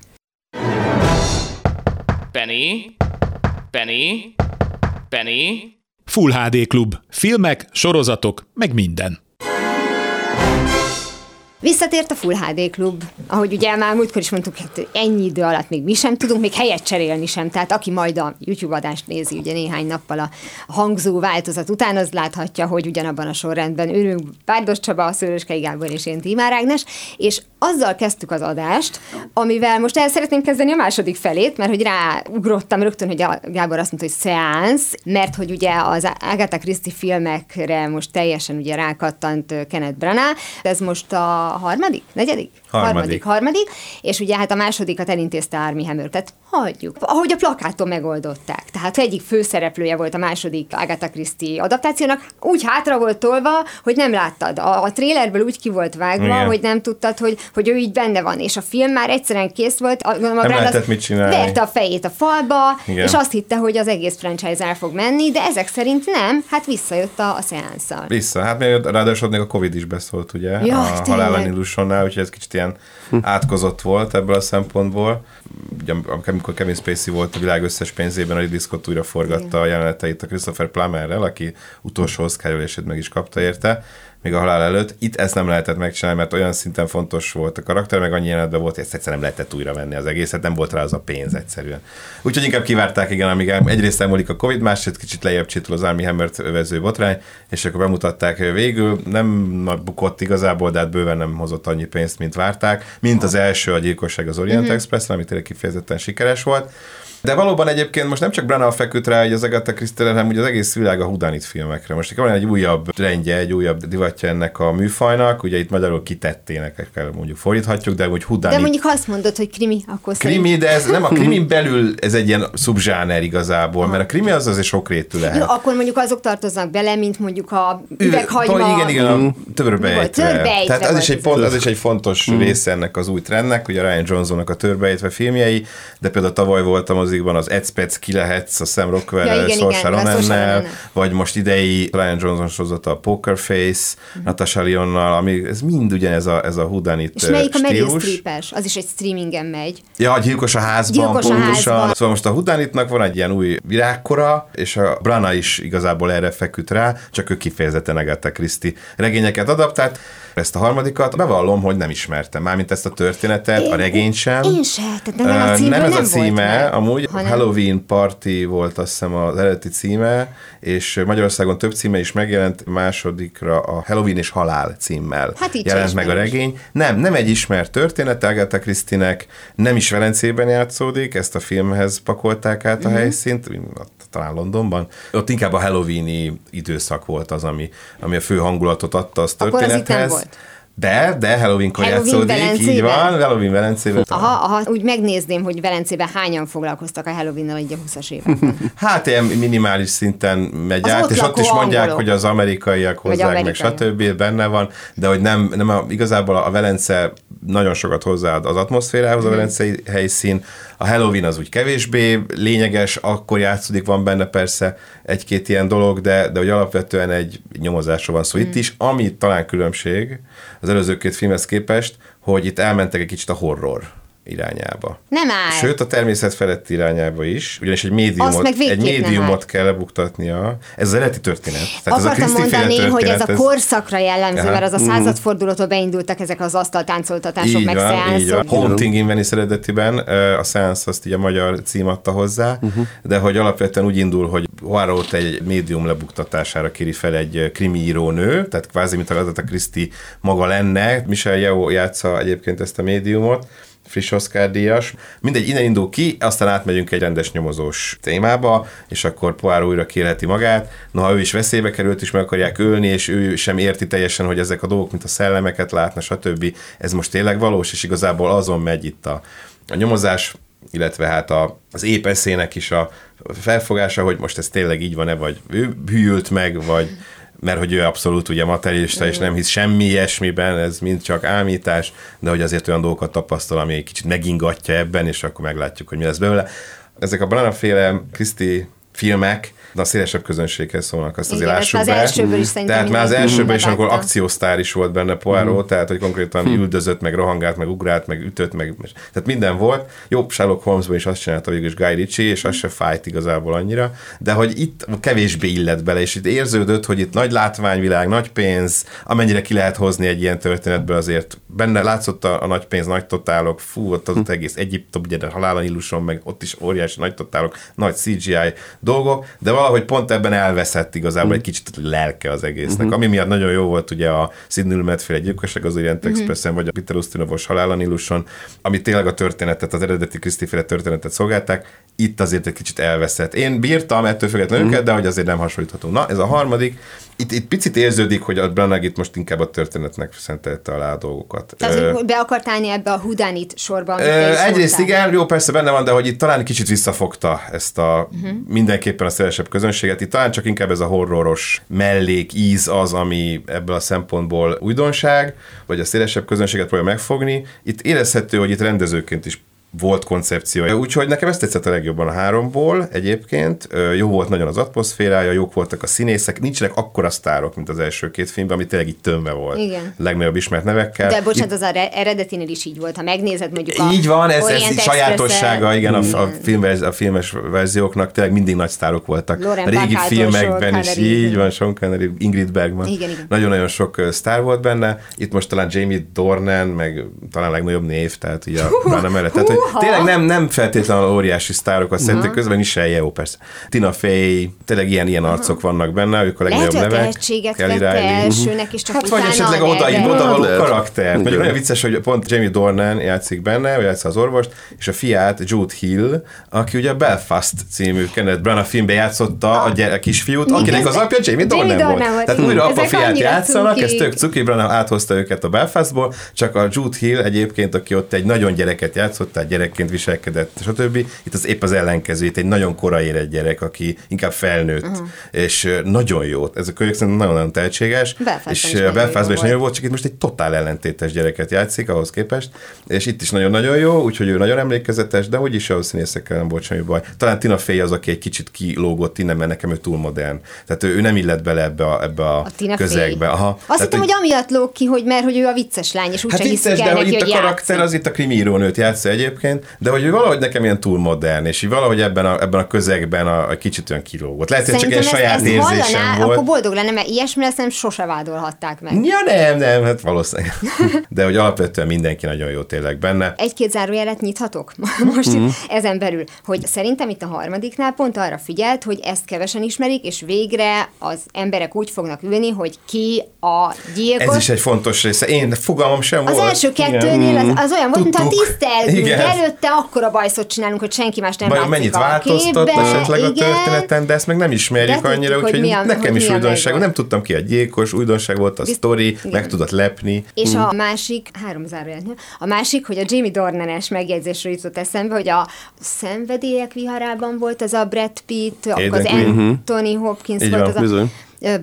Penny? Penny? Penny? Full HD Klub. Filmek, sorozatok, meg minden. Visszatért a Full HD Klub, ahogy ugye már múltkor is mondtuk, hát ennyi idő alatt még mi sem tudunk, még helyet cserélni sem. Tehát aki majd a YouTube adást nézi, ugye néhány nappal a hangzó változat után, az láthatja, hogy ugyanabban a sorrendben ülünk. Bárdos Csaba, Szőröskei Gábor és én Tímár Ágnes, és azzal kezdtük az adást, amivel most el szeretném kezdeni a második felét, mert hogy ráugrottam rögtön, hogy a Gábor azt mondta, hogy szeánsz, mert hogy ugye az Agatha Christie filmekre most teljesen ugye rákattant Kenneth Branagh, ez most a harmadik, negyedik? Harmadik. harmadik, harmadik, és ugye hát a másodikat elintézte Army Hammer, tehát hagyjuk. Ahogy a plakáton megoldották. Tehát egyik főszereplője volt a második Agatha Christie adaptációnak, úgy hátra volt tolva, hogy nem láttad. A, a trélerből úgy ki volt vágva, Igen. hogy nem tudtad, hogy, hogy ő így benne van. És a film már egyszerűen kész volt. A, gondolom, a Brand az mit csinálni. Verte a fejét a falba, Igen. és azt hitte, hogy az egész franchise el fog menni, de ezek szerint nem, hát visszajött a, a szeánszal. Vissza. Hát még ráadásul még a Covid is beszólt, ugye? Jaj, a halál a Nílusonnál, úgyhogy ez kicsit ilyen átkozott volt ebből a szempontból. Ugye, am- amikor Kevin Spacey volt a világ összes pénzében, a Ridley Scott újra forgatta a jeleneteit a Christopher Plummerrel, aki utolsó Oscar jelölését meg is kapta érte, még a halál előtt. Itt ezt nem lehetett megcsinálni, mert olyan szinten fontos volt a karakter, meg annyi jelenetben volt, hogy ezt egyszerűen nem lehetett újra venni az egészet, nem volt rá az a pénz egyszerűen. Úgyhogy inkább kivárták, igen, amíg egyrészt elmúlik a Covid, másrészt kicsit lejjebb csitul az Army Hammert övező botrány, és akkor bemutatták végül, nem bukott igazából, de hát bőven nem hozott annyi pénzt, mint várták, mint az első a gyilkosság az Orient Express, ami tényleg kifejezetten sikeres volt. De valóban egyébként most nem csak Branagh feküdt rá, hogy az Agatha Christie, hanem ugye az egész világ a Hudanit filmekre. Most van egy újabb rendje, egy újabb divatja ennek a műfajnak, ugye itt magyarul kitettének, kell mondjuk fordíthatjuk, de úgy Hudanit De mondjuk azt mondod, hogy krimi, akkor Krimi, de ez nem a krimin belül, ez egy ilyen szubzsáner igazából, mert a krimi az azért sokrétű lehet. Jó, akkor mondjuk azok tartoznak bele, mint mondjuk a üveghagyma. Üveg- Igen, igen, a törbejtve. Tehát az is, egy ez. pont, az is egy fontos része ennek az új trendnek, ugye Ryan Johnsonnak a törbejtve filmjei, de például tavaly volt a mozikban az Edspec ki lehetsz a Sam rockwell Ja, Saoirse vagy most idei Ryan Johnson sorozata a Poker Face, Natasha Lyonnal, ami ez mind ugyanez a, ez a hudanit És melyik a Meryl stílus. Streepes? Az is egy streamingen megy. Ja, a gyilkos a házban, Gyilkos a házban. Szóval most a Hudanitnak van egy ilyen új virágkora, és a Brana is igazából erre feküdt rá, csak ő kifejezetten Agatha Christie regényeket adaptált. Ezt a harmadikat bevallom, hogy nem ismertem. Mármint ezt a történetet, a regényt sem. Én se, tehát nekem a nem ez a nem volt címe, meg, amúgy hanem- Halloween Party volt azt hiszem az eredeti címe, és Magyarországon több címe is megjelent, másodikra a Halloween és Halál címmel Hát jelent meg a regény. Nem, nem egy ismert történet, Agatha Christie-nek nem is Velencében játszódik, ezt a filmhez pakolták át a helyszínt, talán Londonban. Ott inkább a halloweeni időszak volt az, ami, ami a fő hangulatot adta az Akkor az történethez. volt. De, de Halloween-kor Halloween játszódik, így Velencében? van, Halloween Velencében. Aha, aha, úgy megnézném, hogy Velencében hányan foglalkoztak a Halloween-nal így a 20-as években. Hát ilyen minimális szinten megy Az át, ott és ott is mondják, angolok. hogy az amerikaiak hozzák, meg amerikaiak. stb. benne van, de hogy nem, nem a, igazából a Velence nagyon sokat hozzáad az atmoszférához, Mhm. a velencei helyszín, a Halloween az úgy kevésbé lényeges, akkor játszódik, van benne persze egy-két ilyen dolog, de, de hogy alapvetően egy nyomozásról van szó. Itt is, ami talán különbség az előző két filmhez képest, hogy itt elmentek egy kicsit a horror irányába. Nem áll. Sőt, a természet felett irányába is, ugyanis egy médiumot, egy médiumot kell lebuktatnia. Ez az eredeti történet. Tehát Akartam ez a mondani, hogy ez a történet, korszakra jellemző, Aha. mert az a századfordulótól beindultak ezek az asztaltáncoltatások, így meg van, így van. szeánszok. Haunting in Venice eredetiben, a Seance azt így a magyar cím adta hozzá, uh-huh. de hogy alapvetően úgy indul, hogy Poirot egy médium lebuktatására kéri fel egy krimi írónő, tehát kvázi, mint a Christie maga lenne. Michelle Yeoh játsza egyébként ezt a médiumot, friss Oscar díjas. Mindegy, innen indul ki, aztán átmegyünk egy rendes nyomozós témába, és akkor Poirot újra kérheti magát. Noha ő is veszélybe került, is meg akarják ölni, és ő sem érti teljesen, hogy ezek a dolgok, mint a szellemeket látna, stb. Ez most tényleg valós, és igazából azon megy itt a, a nyomozás, illetve hát a, az épp eszének is a felfogása, hogy most ez tényleg így van-e, vagy ő hűlt meg, vagy mert hogy ő abszolút ugye materialista, és nem hisz semmi ilyesmiben, ez mind csak ámítás, de hogy azért olyan dolgokat tapasztal, ami egy kicsit megingatja ebben, és akkor meglátjuk, hogy mi lesz belőle. Ezek a Branagh féle Christie filmek, de a szélesebb közönséghez szólnak, azt azért Igen, lássuk az be. elsőből is szerintem Tehát már az elsőben is, amikor akciósztár is volt benne Poirot, tehát hogy konkrétan üldözött, meg rohangált, meg ugrált, meg ütött, meg tehát minden volt. Jobb Sherlock Holmesban is azt csinálta végül is Guy Ritchie, és az se fájt igazából annyira, de hogy itt kevésbé illet bele, és itt érződött, hogy itt nagy látványvilág, nagy pénz, amennyire ki lehet hozni egy ilyen történetből azért. Benne látszott a, a nagy pénz, nagy totálok, fú, ott az, ott egész Egyiptom, ugye de halálon illuson, meg ott is óriási nagy totálok, nagy CGI dolgok, de valahogy pont ebben elveszett igazából egy kicsit a lelke az egésznek. Ami miatt nagyon jó volt ugye a Sidney Lumet féle gyilkosság az Orient Expressen, vagy a Peter Ustinovos halálon illuson, ami tényleg a történetet, az eredeti Christie féle történetet szolgálták, itt azért egy kicsit elveszett. Én bírtam ettől függetlenül őket, de hogy azért nem hasonlítható. Na, ez a harmadik, itt, itt picit érződik, hogy a Branagh itt most inkább a történetnek szentelte alá a dolgokat. Tehát, Ö, hogy be akart állni ebbe a Hudánit sorba, amit Ö, egyrészt igen, jó, persze benne van, de hogy itt talán kicsit visszafogta ezt a uh-huh. mindenképpen a szélesebb közönséget. Itt talán csak inkább ez a horroros mellék íz az, ami ebből a szempontból újdonság, vagy a szélesebb közönséget próbálja megfogni. Itt érezhető, hogy itt rendezőként is volt koncepciója. Úgyhogy nekem ezt tetszett a legjobban a háromból egyébként. Jó volt nagyon az atmoszférája, jók voltak a színészek, nincsenek akkora sztárok, mint az első két filmben, ami tényleg így tömve volt. Igen. Legnagyobb ismert nevekkel. De bocsánat, Itt- az a re- eredetinél is így volt. Ha megnézed mondjuk a így van, ez, ez sajátossága, igen, a, a, filmverz, a filmes verzióknak tényleg mindig nagy sztárok voltak. Lauren a régi Bacall-tól filmekben Sean is Connery. így van, Sean Connery, Ingrid Bergman. Igen, igen. Nagyon-nagyon sok sztár volt benne. Itt most talán Jamie Dornan, meg talán legnagyobb név, tehát így a Branagh mellett. Tehát, hogy húha! tényleg nem, nem feltétlenül óriási sztárokat szerintem, közben is jó persze. Tina Fey, tényleg ilyen, ilyen arcok vannak benne, ők a legnagyobb nevek. tehetséget Kelly Reilly. elsőnek, és csak Hát vagy esetleg oda, oda való Lehet. karakter. Mondjuk olyan vicces, hogy pont Jamie Dornan játszik benne, ő játsza az orvost, és a fiát Jude Hill, aki ugye a Belfast című Kenneth Branagh filmben játszotta a, gyere, a kisfiút, akinek az apja Jamie Dornan, volt. Volt, Tehát újra apa fiát játszanak, ez tök cuki, Branagh áthozta őket a Belfastból, csak a Jude Hill egyébként, aki ott egy nagyon gyereket játszott, tehát gyerekként viselkedett, stb. Itt az épp az ellenkező, itt egy nagyon korai érett gyerek, aki inkább felnőtt, uh-huh. és nagyon jó. Ez a kölyök szerintem nagyon-nagyon tehetséges, Belfastban és is Belfastban is nagyon jó volt. csak itt most egy totál ellentétes gyereket játszik ahhoz képest, és itt is nagyon-nagyon jó, úgyhogy ő nagyon emlékezetes, de úgyis ahhoz színészekkel nem volt semmi baj. Talán Tina Fey az, aki egy kicsit kilógott innen, mert nekem ő túl modern. Tehát ő, ő nem illet bele ebbe a, ebbe a, A Tina közegbe. Aha. Azt Tehát, hittem, hogy amiatt lóg ki, hogy mert hogy ő a vicces lány, és úgyse Hát vicces, el de hogy neki, itt hogy a karakter az itt a krimiírónőt játsza egyébként, de hogy ő valahogy nekem ilyen túl modern, és így valahogy ebben a, ebben a közegben a, a kicsit olyan kilógott. Lehet, hogy csak egy saját ezt érzésem hallaná, volt. akkor boldog lenne, mert ilyesmi lesz, nem sose vádolhatták meg. Ja nem, nem, hát valószínűleg. De hogy alapvetően mindenki nagyon jó tényleg benne. Egy-két zárójelet nyithatok most mm. ezen belül, hogy szerintem itt a harmadiknál pont arra figyelt, hogy ezt kevesen ismerik, és végre az emberek úgy fognak ülni, hogy ki a gyilkos. Ez is egy fontos része. Én fogalmam sem Az volt. első Igen. kettőnél az, az olyan volt, mint a Igen. Előtte akkora bajszot csinálunk, hogy senki más nem Vajon látszik mennyit a változtat képbe. esetleg a Igen. történeten, de ezt meg nem ismerjük De annyira, úgyhogy a- nekem hogy is a újdonság. Nem tudtam ki a gyilkos, újdonság volt a Bizt- sztori, igen. meg tudott lepni. És a másik, három zárójelnél, a másik, hogy a Jamie Dornanes megjegyzésről jutott eszembe, hogy a szenvedélyek viharában volt az a Brad Pitt, akkor az. Anthony Hopkins Így volt van, az a bizony.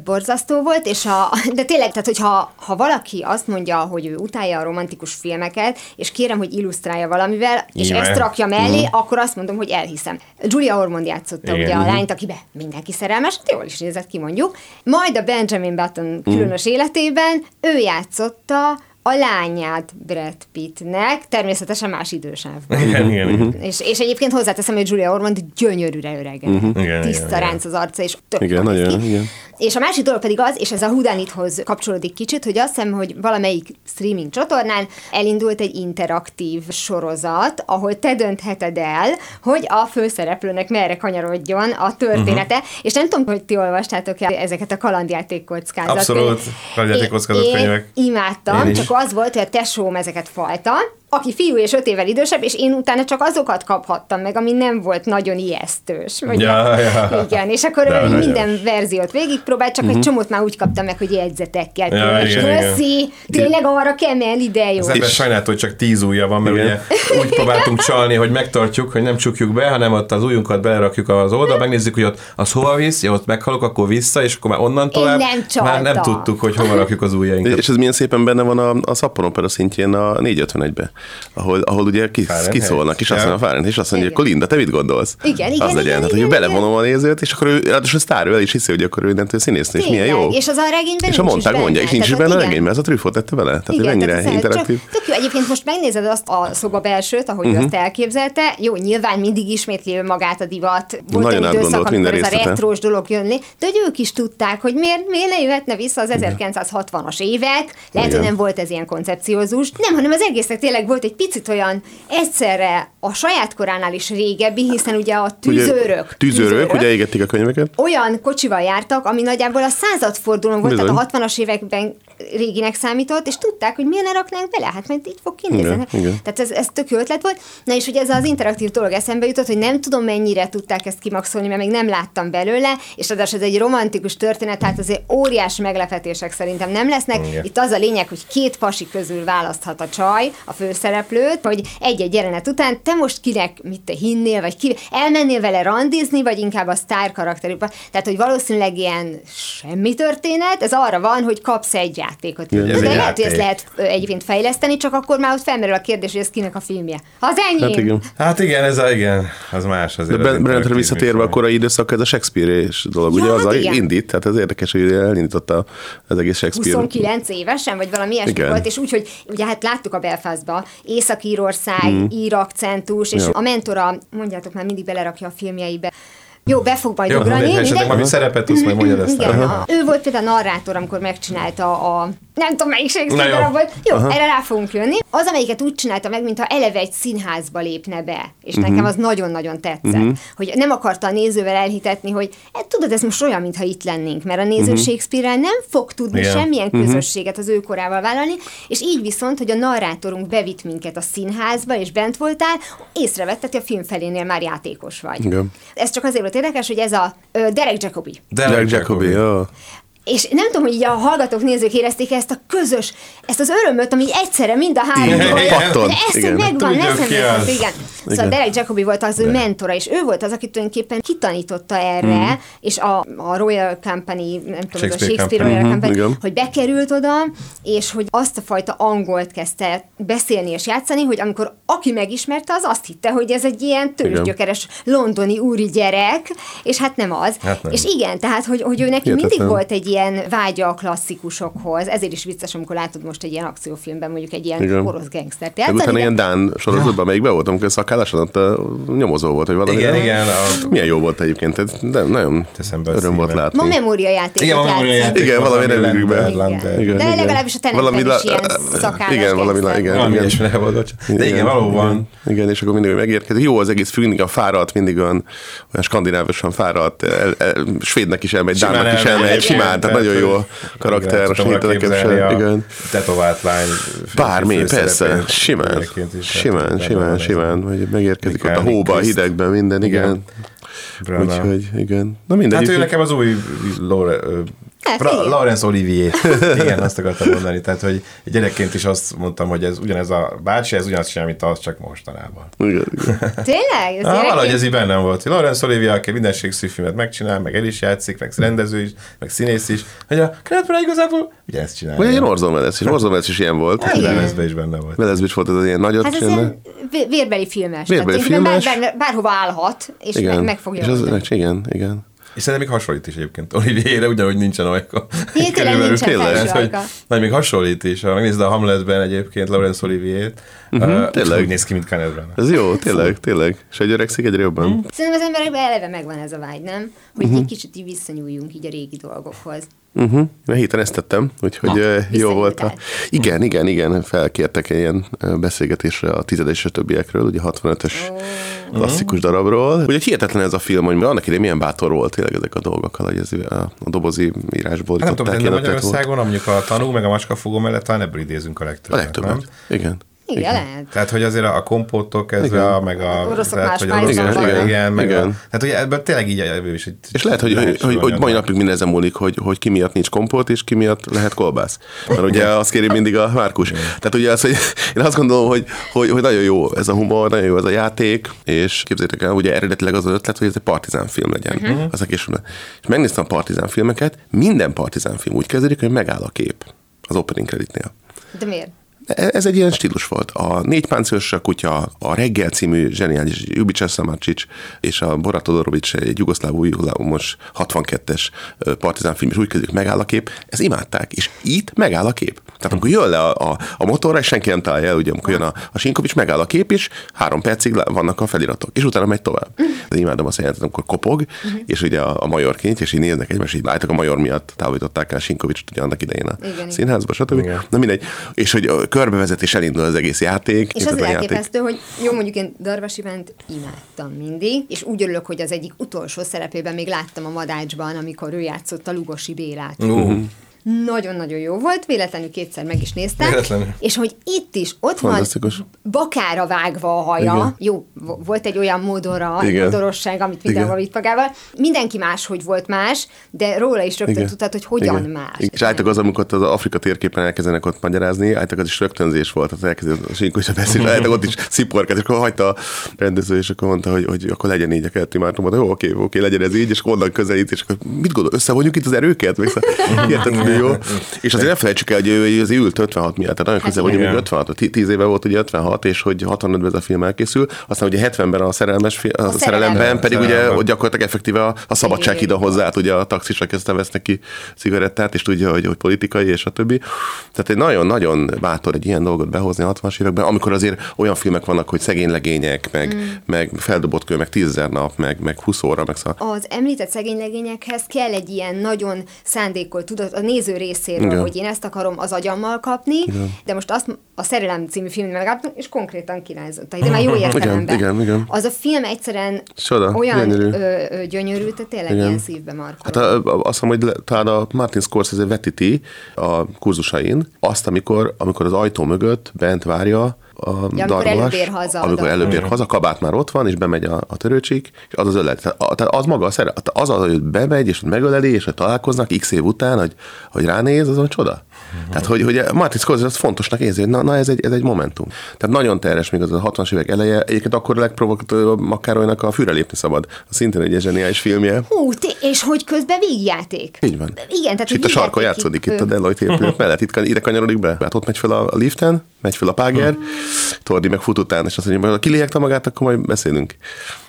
Borzasztó volt, és a, de tényleg, tehát hogyha ha valaki azt mondja, hogy ő utálja a romantikus filmeket, és kérem, hogy illusztrálja valamivel, és Igen. ezt rakja mellé, akkor azt mondom, hogy elhiszem. Julia Ormond játszotta Igen. ugye a lányt, akibe mindenki szerelmes, hát jól is nézett ki mondjuk. Majd a Benjamin Button különös életében ő játszotta a lányát Brad Pittnek, természetesen más idősávban. Igen, igen, igen. És, és egyébként hozzáteszem, hogy Julia Ormond gyönyörűre öregedett. Igen, igen, Tiszta igen. ránc az arca, és tök Igen, nagyon, igen. És a másik dolog pedig az, és ez a Hudanithoz kapcsolódik kicsit, hogy azt hiszem, hogy valamelyik streaming csatornán elindult egy interaktív sorozat, ahol te döntheted el, hogy a főszereplőnek merre kanyarodjon a története, uh-huh. és nem tudom, hogy ti olvastátok el ezeket a kalandjáték kockázat Abszolút, kalandjáték kockázat könyvek. Én imádtam, Én is. csak az volt, hogy a tesóm ezeket falta, aki fiú és öt évvel idősebb, és én utána csak azokat kaphattam meg, ami nem volt nagyon ijesztős. Vagy Ja, ja. Igen, és akkor De ő nagyon. minden verziót végigpróbált, csak egy csomót már úgy kaptam meg, hogy jegyzetekkel. Mhm. Ja, Ja, igen, igen. Köszi, tényleg arra kemel ide, jó. Az ember sajnált, hogy csak tíz ujja van, mert Igen. ugye úgy próbáltunk csalni, hogy megtartjuk, hogy nem csukjuk be, hanem ott az ujjunkat belerakjuk az oldal, megnézzük, hogy ott az hova visz, ja, ott meghalok, akkor vissza, és akkor már onnan tovább. nem már nem tudtuk, hogy hova rakjuk az ujjainkat. És ez milyen szépen benne van a, a szappanopera szintjén a 451-be, ahol, ahol ugye kis, Fahrenheit. kiszólnak, és azt Ja. mondja a és azt mondja, Igen. akkor Linda, te mit gondolsz? Igen, igen, az legyen. igen, hát, hogy igen, belevonom a nézőt, és akkor ő, ráadásul sztár, ő el is hiszi, hogy akkor ő innentől színésznő, és milyen jó. És az a regényben és a mondták mondja, és nincs is benne a igen. regényben, ez a Trüffot tette vele. Tehát ez ennyire interaktív. Csak, tök jó. Egyébként most megnézed azt a szoba belsőt, ahogy uh-huh. azt elképzelte. Jó, nyilván mindig ismétli magát a divat. Volt Nagyon egy időszak, átgondolt minden amikor ez a retrós dolog jönni, de hogy ők is tudták, hogy miért, miért ne jöhetne vissza az 1960-as évek. Lehet, Igen. hogy nem volt ez ilyen koncepciózus. Nem, hanem az egésznek tényleg volt egy picit olyan egyszerre a saját koránál is régebbi, hiszen ugye a tűzőrök. Ugye, tűzőrök, ugye égették a könyveket. olyan kocsival jártak, ami nagyjából a századfordulón volt, Bizony. tehát a 60-as években réginek számított, és tudták, hogy ne raknánk bele, hát majd így fog kinézni. Tehát ez, ez tök jó ötlet volt. Na és ugye ez az interaktív dolog eszembe jutott, hogy nem tudom mennyire tudták ezt kimaxolni, mert még nem láttam belőle, és ráadásul ez egy romantikus történet, tehát azért óriási meglepetések szerintem nem lesznek. Igen. Itt az a lényeg, hogy két pasi közül választhat a csaj, a főszereplőt, hogy egy-egy jelenet után te most kinek mit te hinnél, vagy ki, elmennél vele randizni, vagy inkább a sztár karakterükbe. Tehát, hogy valószínűleg ilyen semmi történet, ez arra van, hogy kapsz egy játékot. Ez De egy lehet, hogy ezt játék. lehet egyébként fejleszteni, csak akkor már ott felmerül a kérdés, hogy ez kinek a filmje. Az enyém! Hát igen. Hát igen, ez a, igen, az más De azért. az Ben- Brennetre visszatérve a korai időszak, ez a Shakespeare-és dolog, Ja, ugye? hát Az a igen. indít, tehát ez érdekes, hogy elindította az egész Shakespeare. 29 évesen, vagy valami ilyesmi Igen. volt, és úgy, hogy ugye hát láttuk a Belfastba, Észak-Írország, mm. ír akcentus, és Ja. a mentora, mondjátok már, mindig belerakja a filmjeibe. Jó, be fog majd Jó, ugrani. mindegy, esetleg valami szerepet tudsz, majd mondjad ezt. Igen, a, ő volt például a narrátor, amikor megcsinálta a nem tudom melyik Shakespeare Na jó. Aha. erre rá fogunk jönni. Az, amelyiket úgy csinálta meg, mintha eleve egy színházba lépne be. És uh-huh. nekem az nagyon-nagyon tetszett. Uh-huh. Hogy nem akarta a nézővel elhitetni, hogy hát, tudod, ez most olyan, mintha itt lennénk, mert a néző uh-huh. Shakespeare-rel nem fog tudni Igen. semmilyen közösséget az ő korával vállalni, és így viszont, hogy a narrátorunk bevitt minket a színházba, és bent voltál, észrevetted, hogy a film felénél már játékos vagy. Igen. Ez csak azért volt érdekes, hogy ez a Derek Jacobi. Jack Jacobi, jó. És nem tudom, hogy így a hallgatók, nézők érezték ezt a közös, ezt az örömöt, ami egyszerre mind a három Igen, patton. De ezt, Igen. megvan, lesz emlékezhet, az. igen. Szóval Igen. Derek Jacobi volt az ő mentora, és ő volt az, aki tulajdonképpen kitanította erre, Mhm. és a, a Royal Company, nem tudom, ez a Shakespeare Shakespeare Company. Royal Mhm, Company, igen. hogy bekerült oda, és hogy azt a fajta angolt kezdte beszélni és játszani, hogy amikor aki megismerte, az azt hitte, hogy ez egy ilyen tőzsgyökeres londoni úri gyerek, és hát nem az. Hát nem. És igen, tehát, hogy, hogy ő neki mindig volt egy ilyen vágya a klasszikusokhoz, ezért is vicces, amikor látod most egy ilyen akciófilmben mondjuk egy ilyen Igen. orosz gangstert játszani. utána de- ilyen Dán sorozatban, melyikben voltam, amikor szakálláson ott nyomozó volt, hogy valami. Igen, igen, a- Milyen jó volt egyébként, de nagyon Eszembe a öröm volt látni. Ma memória játékot Igen, a memória játszik. játék Igen, volt, valami ami nem be. Igen. De legalábbis a tenetben Valami is ilyen szakállas Igen, valami, igen, Valami igen. volt. De igen, valóban. Igen, igen, és akkor mindig megérkezik. Jó az egész film, mindig a fáradt, mindig olyan, olyan skandinávusan fáradt, svédnek is elmegy, dánnak is elmegy, simán, tehát nagyon jó a Igen, karakter, tudom a nekem sem. Igen. Tetovált lány. Bármi, persze, simán, simán, simán, simán, hogy megérkezik ott a hóba, a hidegben, minden, igen. Brana. Úgyhogy, igen. Na mindegy. Hát ő nekem az új Laure, ö, Hát, Fra- igen. Laurence Olivier. Igen, azt akartam mondani. Tehát, hogy gyerekként is azt mondtam, hogy ez ugyanez a bácsi, ez ugyanazt csinál, mint az, csak mostanában. igen, igen. Tényleg? Ez gyerekként- valahogy ez így bennem volt. Laurence Olivier, aki minden Shakespeare filmet megcsinál, meg el is játszik, meg rendező is, meg színész is, hogy a Kretpera igazából ugyanezt csinálja. Vagy egy Orson Welles is. Orson Welles is ilyen volt. Igen. Lemezben is benne volt. Welles is volt az ilyen nagyot Hát ez ilyen vé- vérbeli filmes. Vérbeli filmes. Bár, bár, bárhova állhat, és meg, meg fogja és az, igen, igen. És szerintem még hasonlít is egyébként Olivierre, ugyanúgy nincsen ajka. tényleg Körülbelül nincsen tényleg, felső hogy. Nagy, még hasonlít is. Ha megnézed a Hamletben egyébként Laurence Olivier-t, uh, tényleg. úgy néz ki, mint Kenneth Branagh. Ez jó, tényleg, tényleg. És egy öregszik egyre jobban. Szerintem az emberekben eleve megvan ez a vágy, nem? Hogy egy kicsit így visszanyúljunk így a régi dolgokhoz. Uh-huh. A héten ezt tettem, úgyhogy Na, Na, jó volt. A... Igen, igen, igen, felkértek egy ilyen beszélgetésre a tizedes és a többiekről, ugye 65-ös klasszikus darabról. Úgyhogy hihetetlen ez a film, hogy annak idején milyen bátor volt tényleg ezek a dolgok, hogy ez a, a dobozi írásból Hát nem tudom, de. Magyarországon, mondjuk a tanú meg a macskafogó mellett talán ebből idézünk a A legtöbbet, legtöbbet. nem? Igen. Igen, lehet. Tehát, hogy azért a kompóttól kezdve, a, meg a... Oroszok tehát, más hogy oroszok, vannak. igen, igen, meg Igen. A, tehát, hogy ebből tényleg így ebből is egy És lehet, hogy, hogy, hogy, hogy mai napig mindezen múlik, hogy, hogy ki miatt nincs kompót, és ki miatt lehet kolbász. Mert ugye azt kéri mindig a Márkus. Tehát ugye az, hogy én azt gondolom, hogy, hogy, hogy nagyon jó ez a humor, nagyon jó ez a játék, és képzeljétek el, ugye eredetileg az az ötlet, hogy ez egy partizán film legyen. Uh-huh. Az a kis, és megnéztem a partizán filmeket, minden partizán film úgy kezdődik, hogy megáll a kép az opening creditnél. De miért? E- Ez egy ilyen stílus volt. A Négy páncélos kutya, a Reggel című zseniális Jubica Samarcsics és a Borat Todorovics egy jugoszláv új most 62-es ö, partizán film, és úgy kezdődik, megáll a kép, ezt imádták, és itt megáll a kép. Tehát amikor jön le a, a, a motorra, és senki nem találja el, ugye amikor jön a, a Sinkovics, megáll a kép, és három percig le- vannak a feliratok, és utána megy tovább. De imádom azt a jelentet, amikor kopog, és ugye a, a major kint, és így néznek egymást, így látják a major miatt távolították el Sinkovics ugye annak idején a Igen, igen. színházba, stb. Na mindegy. És hogy a körbevezetés elindul az egész játék. És az elképesztő, hogy jó, mondjuk én Darvas Ivánt imádtam mindig, és úgy örülök, hogy az egyik utolsó szerepében még láttam a Madácsban, amikor ő játszott a Lugosi Bélát. Uh, Nagyon-nagyon jó volt, véletlenül kétszer meg is néztem. Véletlenül. És hogy itt is ott van bakára vágva a haja. Igen. Jó, vo- volt egy olyan modora, Igen. modorosság, amit mindenhol Igen. vitt magával. Mindenki más, hogy volt más, de róla is rögtön Igen. tudtad, hogy hogyan Igen. más. És álltak az, amikor az Afrika térképen elkezdenek ott magyarázni, álltak az is rögtönzés volt, az elkezdett a sínkos a beszélni, álltak ott is sziporkát, és akkor hagyta a rendező, és akkor mondta, hogy, hogy akkor legyen így a keleti Márton, mondta, jó, oké, oké, legyen ez így, és onnan közelít, és akkor mit gondol, összevonjuk itt az erőket? Még szóval jó. És azért ne felejtsük el, hogy ő azért ült 56 miatt, tehát nagyon Hát közel vagyunk, még 56, 10 éve volt ugye 56, és hogy 65-ben ez a film elkészül, aztán ugye 70-ben a szerelmes fi- a, szerelem. szerelemben pedig ugye Szerelemben. hogy gyakorlatilag effektíve a, a szabadság igen. hozzá, ugye a taxisok kezdte vesznek ki cigarettát, és tudja, hogy, hogy politikai, és a többi. Tehát egy nagyon-nagyon bátor egy ilyen dolgot behozni a 60-as években, amikor azért olyan filmek vannak, hogy szegény legények, meg, mm. meg feldobott kő, meg tízezer nap, meg, meg 20 óra, meg szóval. az említett szegénylegényekhez kell egy ilyen nagyon szándékolt tudat a néző részéről, Igen. hogy én ezt akarom az agyammal kapni, Igen. de most azt a Szerelem című filmet megálltam, és konkrétan kirázották, de már jó értelemben. igen, igen. Az a film egyszerűen Csoda, olyan gyönyörű. Ö, ö, gyönyörű, tehát tényleg Igen. ilyen szívbe markoló. Hát a, a, azt hiszem, hogy le, talán a Martin Scorsese vetíti a kurzusain azt, amikor, amikor az ajtó mögött bent várja a amikor darvas, előbb ér haza amikor előbb ér haza, a kabát már ott van, és bemegy a, a törőcsik, és az az ölet. Tehát az maga a szere, az az, hogy bemegy, és megöleli, és hogy találkoznak x év után, hogy, hogy ránéz, azon csoda. Tehát, hogy, hogy Martin Scorsese azt fontosnak érzi, hogy na, na ez, egy, ez egy momentum. Tehát nagyon terjes még az a 60-as évek eleje. Egyébként akkor a legprovokatívabb Makárolynak a Fűre lépni szabad. Szintén egy zseniális filmje. Hú, té- és hogy közben végjáték. Így van. Igen, tehát És itt a sarkon játszódik, itt a Deloitte épület mellett, itt ide kanyarodik be. Hát ott megy fel a, a liften, megy fel a páger, Tordi meg fut után, és azt mondja, hogy ha kilihegte magát, akkor majd beszélünk.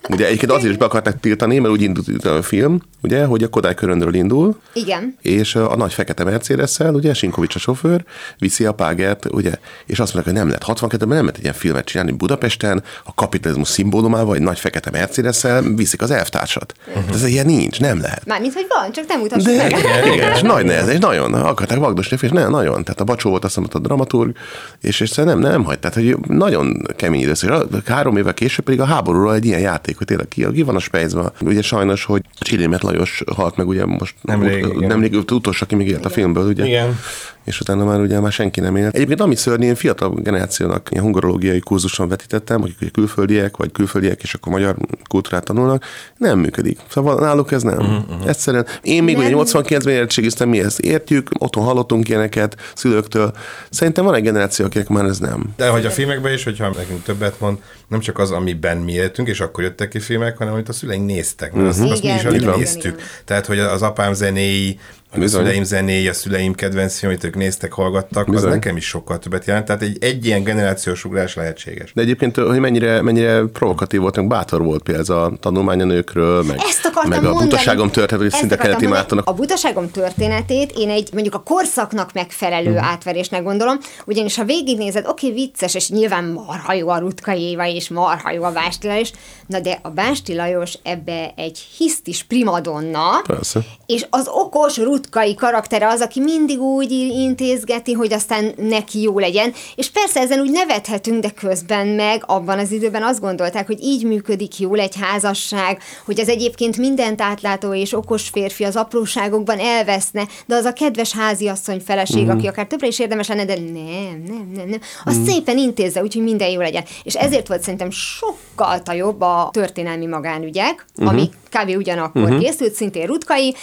Ugye egyébként azért is be akarták tiltani, mert úgy indult a film, ugye, hogy a Kodály körönről indul, Igen. és a nagy fekete mercedes ugye, Sinkovics a sofőr, viszi a págert, ugye, és azt mondják, hogy nem lehet 62-ben nem lehet egy ilyen filmet csinálni Budapesten, a kapitalizmus szimbólumával, egy nagy fekete mercedes viszik az elvtársat. Uh-huh. Ez ilyen nincs, nem lehet. Mármint, hogy van, csak nem mutassuk De, meg. igen, igen, és nagy nehez, és nagyon, akarták vagdosni, és ne, nagyon. Tehát a Bacsó volt azt ott a dramaturg, és, és nem, nem hagy. Tehát, hogy nagyon kemény időszak. Három évvel később pedig a háborúról egy ilyen játék, hogy tényleg ki, ki van a spejzben. Ugye sajnos, hogy Csillémet Lajos halt meg ugye most Nemrég, igen. nemrég utolsó, aki még élt a filmből, ugye? Igen. És utána már ugye már senki nem élt. Egyébként ami szörnyű, én fiatal generációnak ilyen hungarológiai kurzuson vetítettem, akik ugye külföldiek, vagy külföldiek, és akkor magyar kultúrát tanulnak, nem működik. Szóval náluk ez nem. Uh-huh. Egyszerűen. Én még ugye Nem. 89-ben érettségiztem, mi ezt értjük, otthon hallottunk ilyeneket szülőktől. Szerintem van egy generáció, akinek már ez nem. De hogy a filmekben is, hogyha nekünk többet mond, nem csak az, amiben mi éltünk, és akkor jöttek ki filmek, hanem amit a szüleink néztek. Mert azt, azt mi is igen, néztük. igen. Tehát, hogy az apám zenéi, a Bizony. szüleim zenéi, a szüleim kedvenc film, amit ők néztek, hallgattak, Bizony. az nekem is sokkal többet jelent. Tehát egy, egy ilyen generációs ugrás lehetséges. De egyébként, hogy mennyire, mennyire provokatív volt, meg bátor volt például ez a tanulmány a nőkről, meg, Ezt meg a butaságom történet, hogy szinte mondani. Mártonnak A butaságom történetét én egy mondjuk a korszaknak megfelelő uh-huh. átverésnek gondolom, ugyanis ha végignézed, oké, okay, vicces, és nyilván marha jó a Rutka Éva, és marha jó a Básti Lajos, na de a Básti Lajos ebbe egy hisztis primadonna, Persze. és az okos Rutka Rutkai karaktere az, aki mindig úgy intézgeti, hogy aztán neki jó legyen, és persze ezen úgy nevethetünk, de közben meg abban az időben azt gondolták, hogy így működik jól egy házasság, hogy az egyébként mindent átlátó és okos férfi az apróságokban elveszne, de az a kedves háziasszony feleség, mm. aki akár többre is érdemes lenne, de nem, nem, nem, nem. Azt mm. szépen intézze, úgyhogy minden jó legyen. És ezért volt szerintem sokkal jobb a történelmi magánügyek, mm-hmm. ami kb. ugyanakkor uh-huh. készült, szintén Rutkai,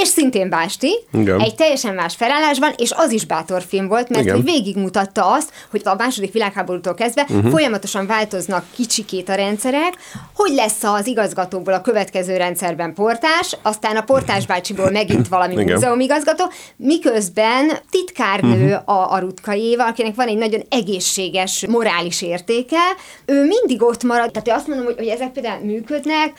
és szintén Básti, Igen. egy teljesen más felállásban, és az is bátor film volt, mert Igen. hogy végigmutatta azt, hogy a második világháborútól kezdve uh-huh. folyamatosan változnak kicsikét a rendszerek, hogy lesz az igazgatóból a következő rendszerben portás, aztán a portás bácsiból megint valami Igen. múzeumigazgató, miközben titkárnő uh-huh. a, a Rutkai Éva, akinek van egy nagyon egészséges morális értéke, ő mindig ott marad, tehát azt mondom, hogy, hogy ezek például működnek,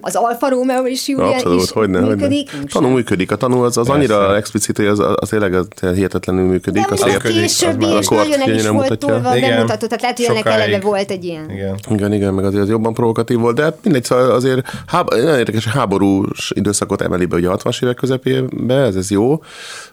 az Alfa Alfa Romeo és Julia Abszolút, is hogyne, működik. Hogyne. Tanú működik. A tanú az, az annyira explicit, hogy az, az tényleg az hihetetlenül működik. De azért, a későbbi is nagyon nem is volt tolva, bemutató, tehát lehet, hogy ennek eleve volt egy ilyen. Igen. igen, igen, meg azért az jobban provokatív volt, de hát mindegy, szóval azért háb, nagyon érdekes, háborús időszakot emeli be ugye a 60-as évek közepébe, ez, ez jó,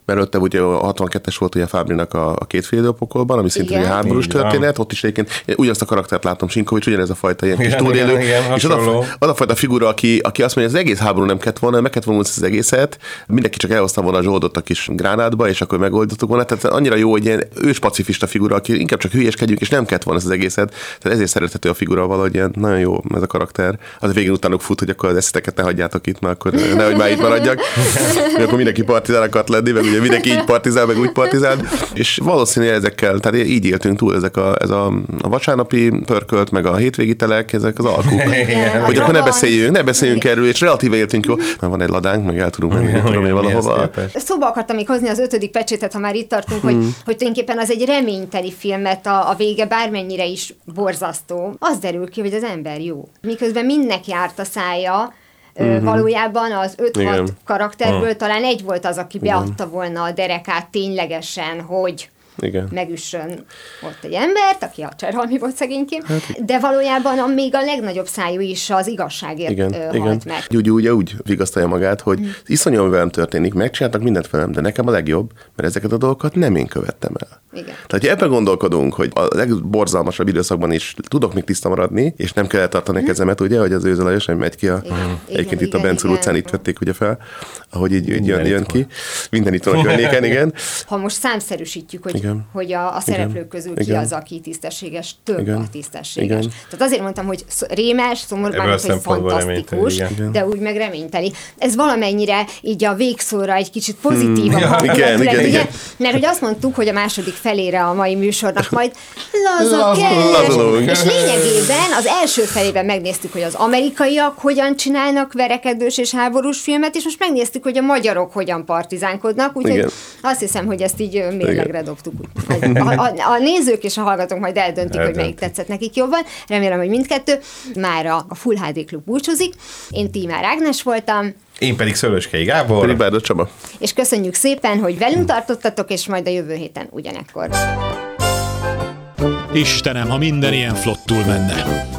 mert ott ugye a 62-es volt ugye Fábrinak a, a két fél pokolban, ami szintén egy háborús történet, ott is egyébként ugyanazt a karaktert látom, Sinkovics, ugyanez a fajta ilyen kis túlélő, és az a, az a fajta figura, aki, aki azt mondja, hogy az egész háború nem kellett volna, meg kellett volna az egészet, mindenki csak elhozta volna a zsoldot a kis gránátba, és akkor megoldottuk volna. Tehát annyira jó, hogy ilyen ős pacifista figura, aki inkább csak hülyeskedjünk, és nem kellett volna az egészet. Tehát ezért szerethető a figura valahogy ilyen nagyon jó ez a karakter. Az végén utánok fut, hogy akkor az eszeteket ne hagyjátok itt, mert akkor nehogy már itt maradjak. Mert akkor mindenki partizán akart lenni, meg ugye mindenki így partizál, meg úgy partizál. És valószínűleg ezekkel, tehát így éltünk túl ezek a, ez a, a vasárnapi pörkölt, meg a hétvégi telek, ezek az alkuk. hogy akkor ne beszéljünk, ne beszéljünk erről, és relatíve éltünk jó. Mert van egy ladánk, meg el tudunk menni, tudom én valahova. Szóba akartam még hozni az ötödik pecsétet, ha már itt tartunk, hmm. hogy, hogy tulajdonképpen az egy reményteli filmet a, a vége bármennyire is borzasztó. Az derül ki, hogy az ember jó. Miközben mindnek járt a szája, Mm-hmm. Valójában az 5-6 karakterből ah. talán egy volt az, aki beadta volna a derekát ténylegesen, hogy igen. megüssön ott egy embert, aki a Cserhalmi volt szegényként, hát, de valójában a, még a legnagyobb szájú is az igazságért igen, halt igen. meg. Úgy, úgy, úgy vigasztalja magát, hogy mm. iszonyú velem történik, megcsináltak mindent velem, de nekem a legjobb, mert ezeket a dolgokat nem én követtem el. Igen. Tehát, ha ebben gondolkodunk, hogy a legborzalmasabb időszakban is tudok még tiszta maradni, és nem kell tartani a mhm. kezemet, ugye, hogy az őző Lajos nem megy ki a, igen. egyébként igen, itt a Bencúr utcán itt vették ugye fel, ahogy így, így jön, jön ki. Minden itt van a környéken, igen. Ha most számszerűsítjük, hogy, igen. hogy a, a szereplők közül igen. ki az, aki tisztességes, több igen. a tisztességes. Igen. Tehát azért mondtam, hogy rémes, szomorúan, hogy fantasztikus, de úgy meg reményteli. Ez valamennyire így a végszóra egy kicsit pozitív. Ja. Igen, igen, igen. Mert hogy azt mondtuk, hogy a második felére a mai műsornak majd laza És lényegében az első felében megnéztük, hogy az amerikaiak hogyan csinálnak verekedős és háborús filmet, és most megnéztük, hogy a magyarok hogyan partizánkodnak, úgyhogy azt hiszem, hogy ezt így mérlegre dobtuk. A, a, a nézők és a hallgatók majd eldöntik, Eldönt. hogy melyik tetszett nekik jobban. Remélem, hogy mindkettő. Már a, a Full HD Klub búcsúzik. Én Tímár Ágnes voltam. Én pedig Szöröskei Gábor. Pedig Bárda Csaba. És köszönjük szépen, hogy velünk tartottatok, és majd a jövő héten ugyanekkor. Istenem, ha minden ilyen flottul menne.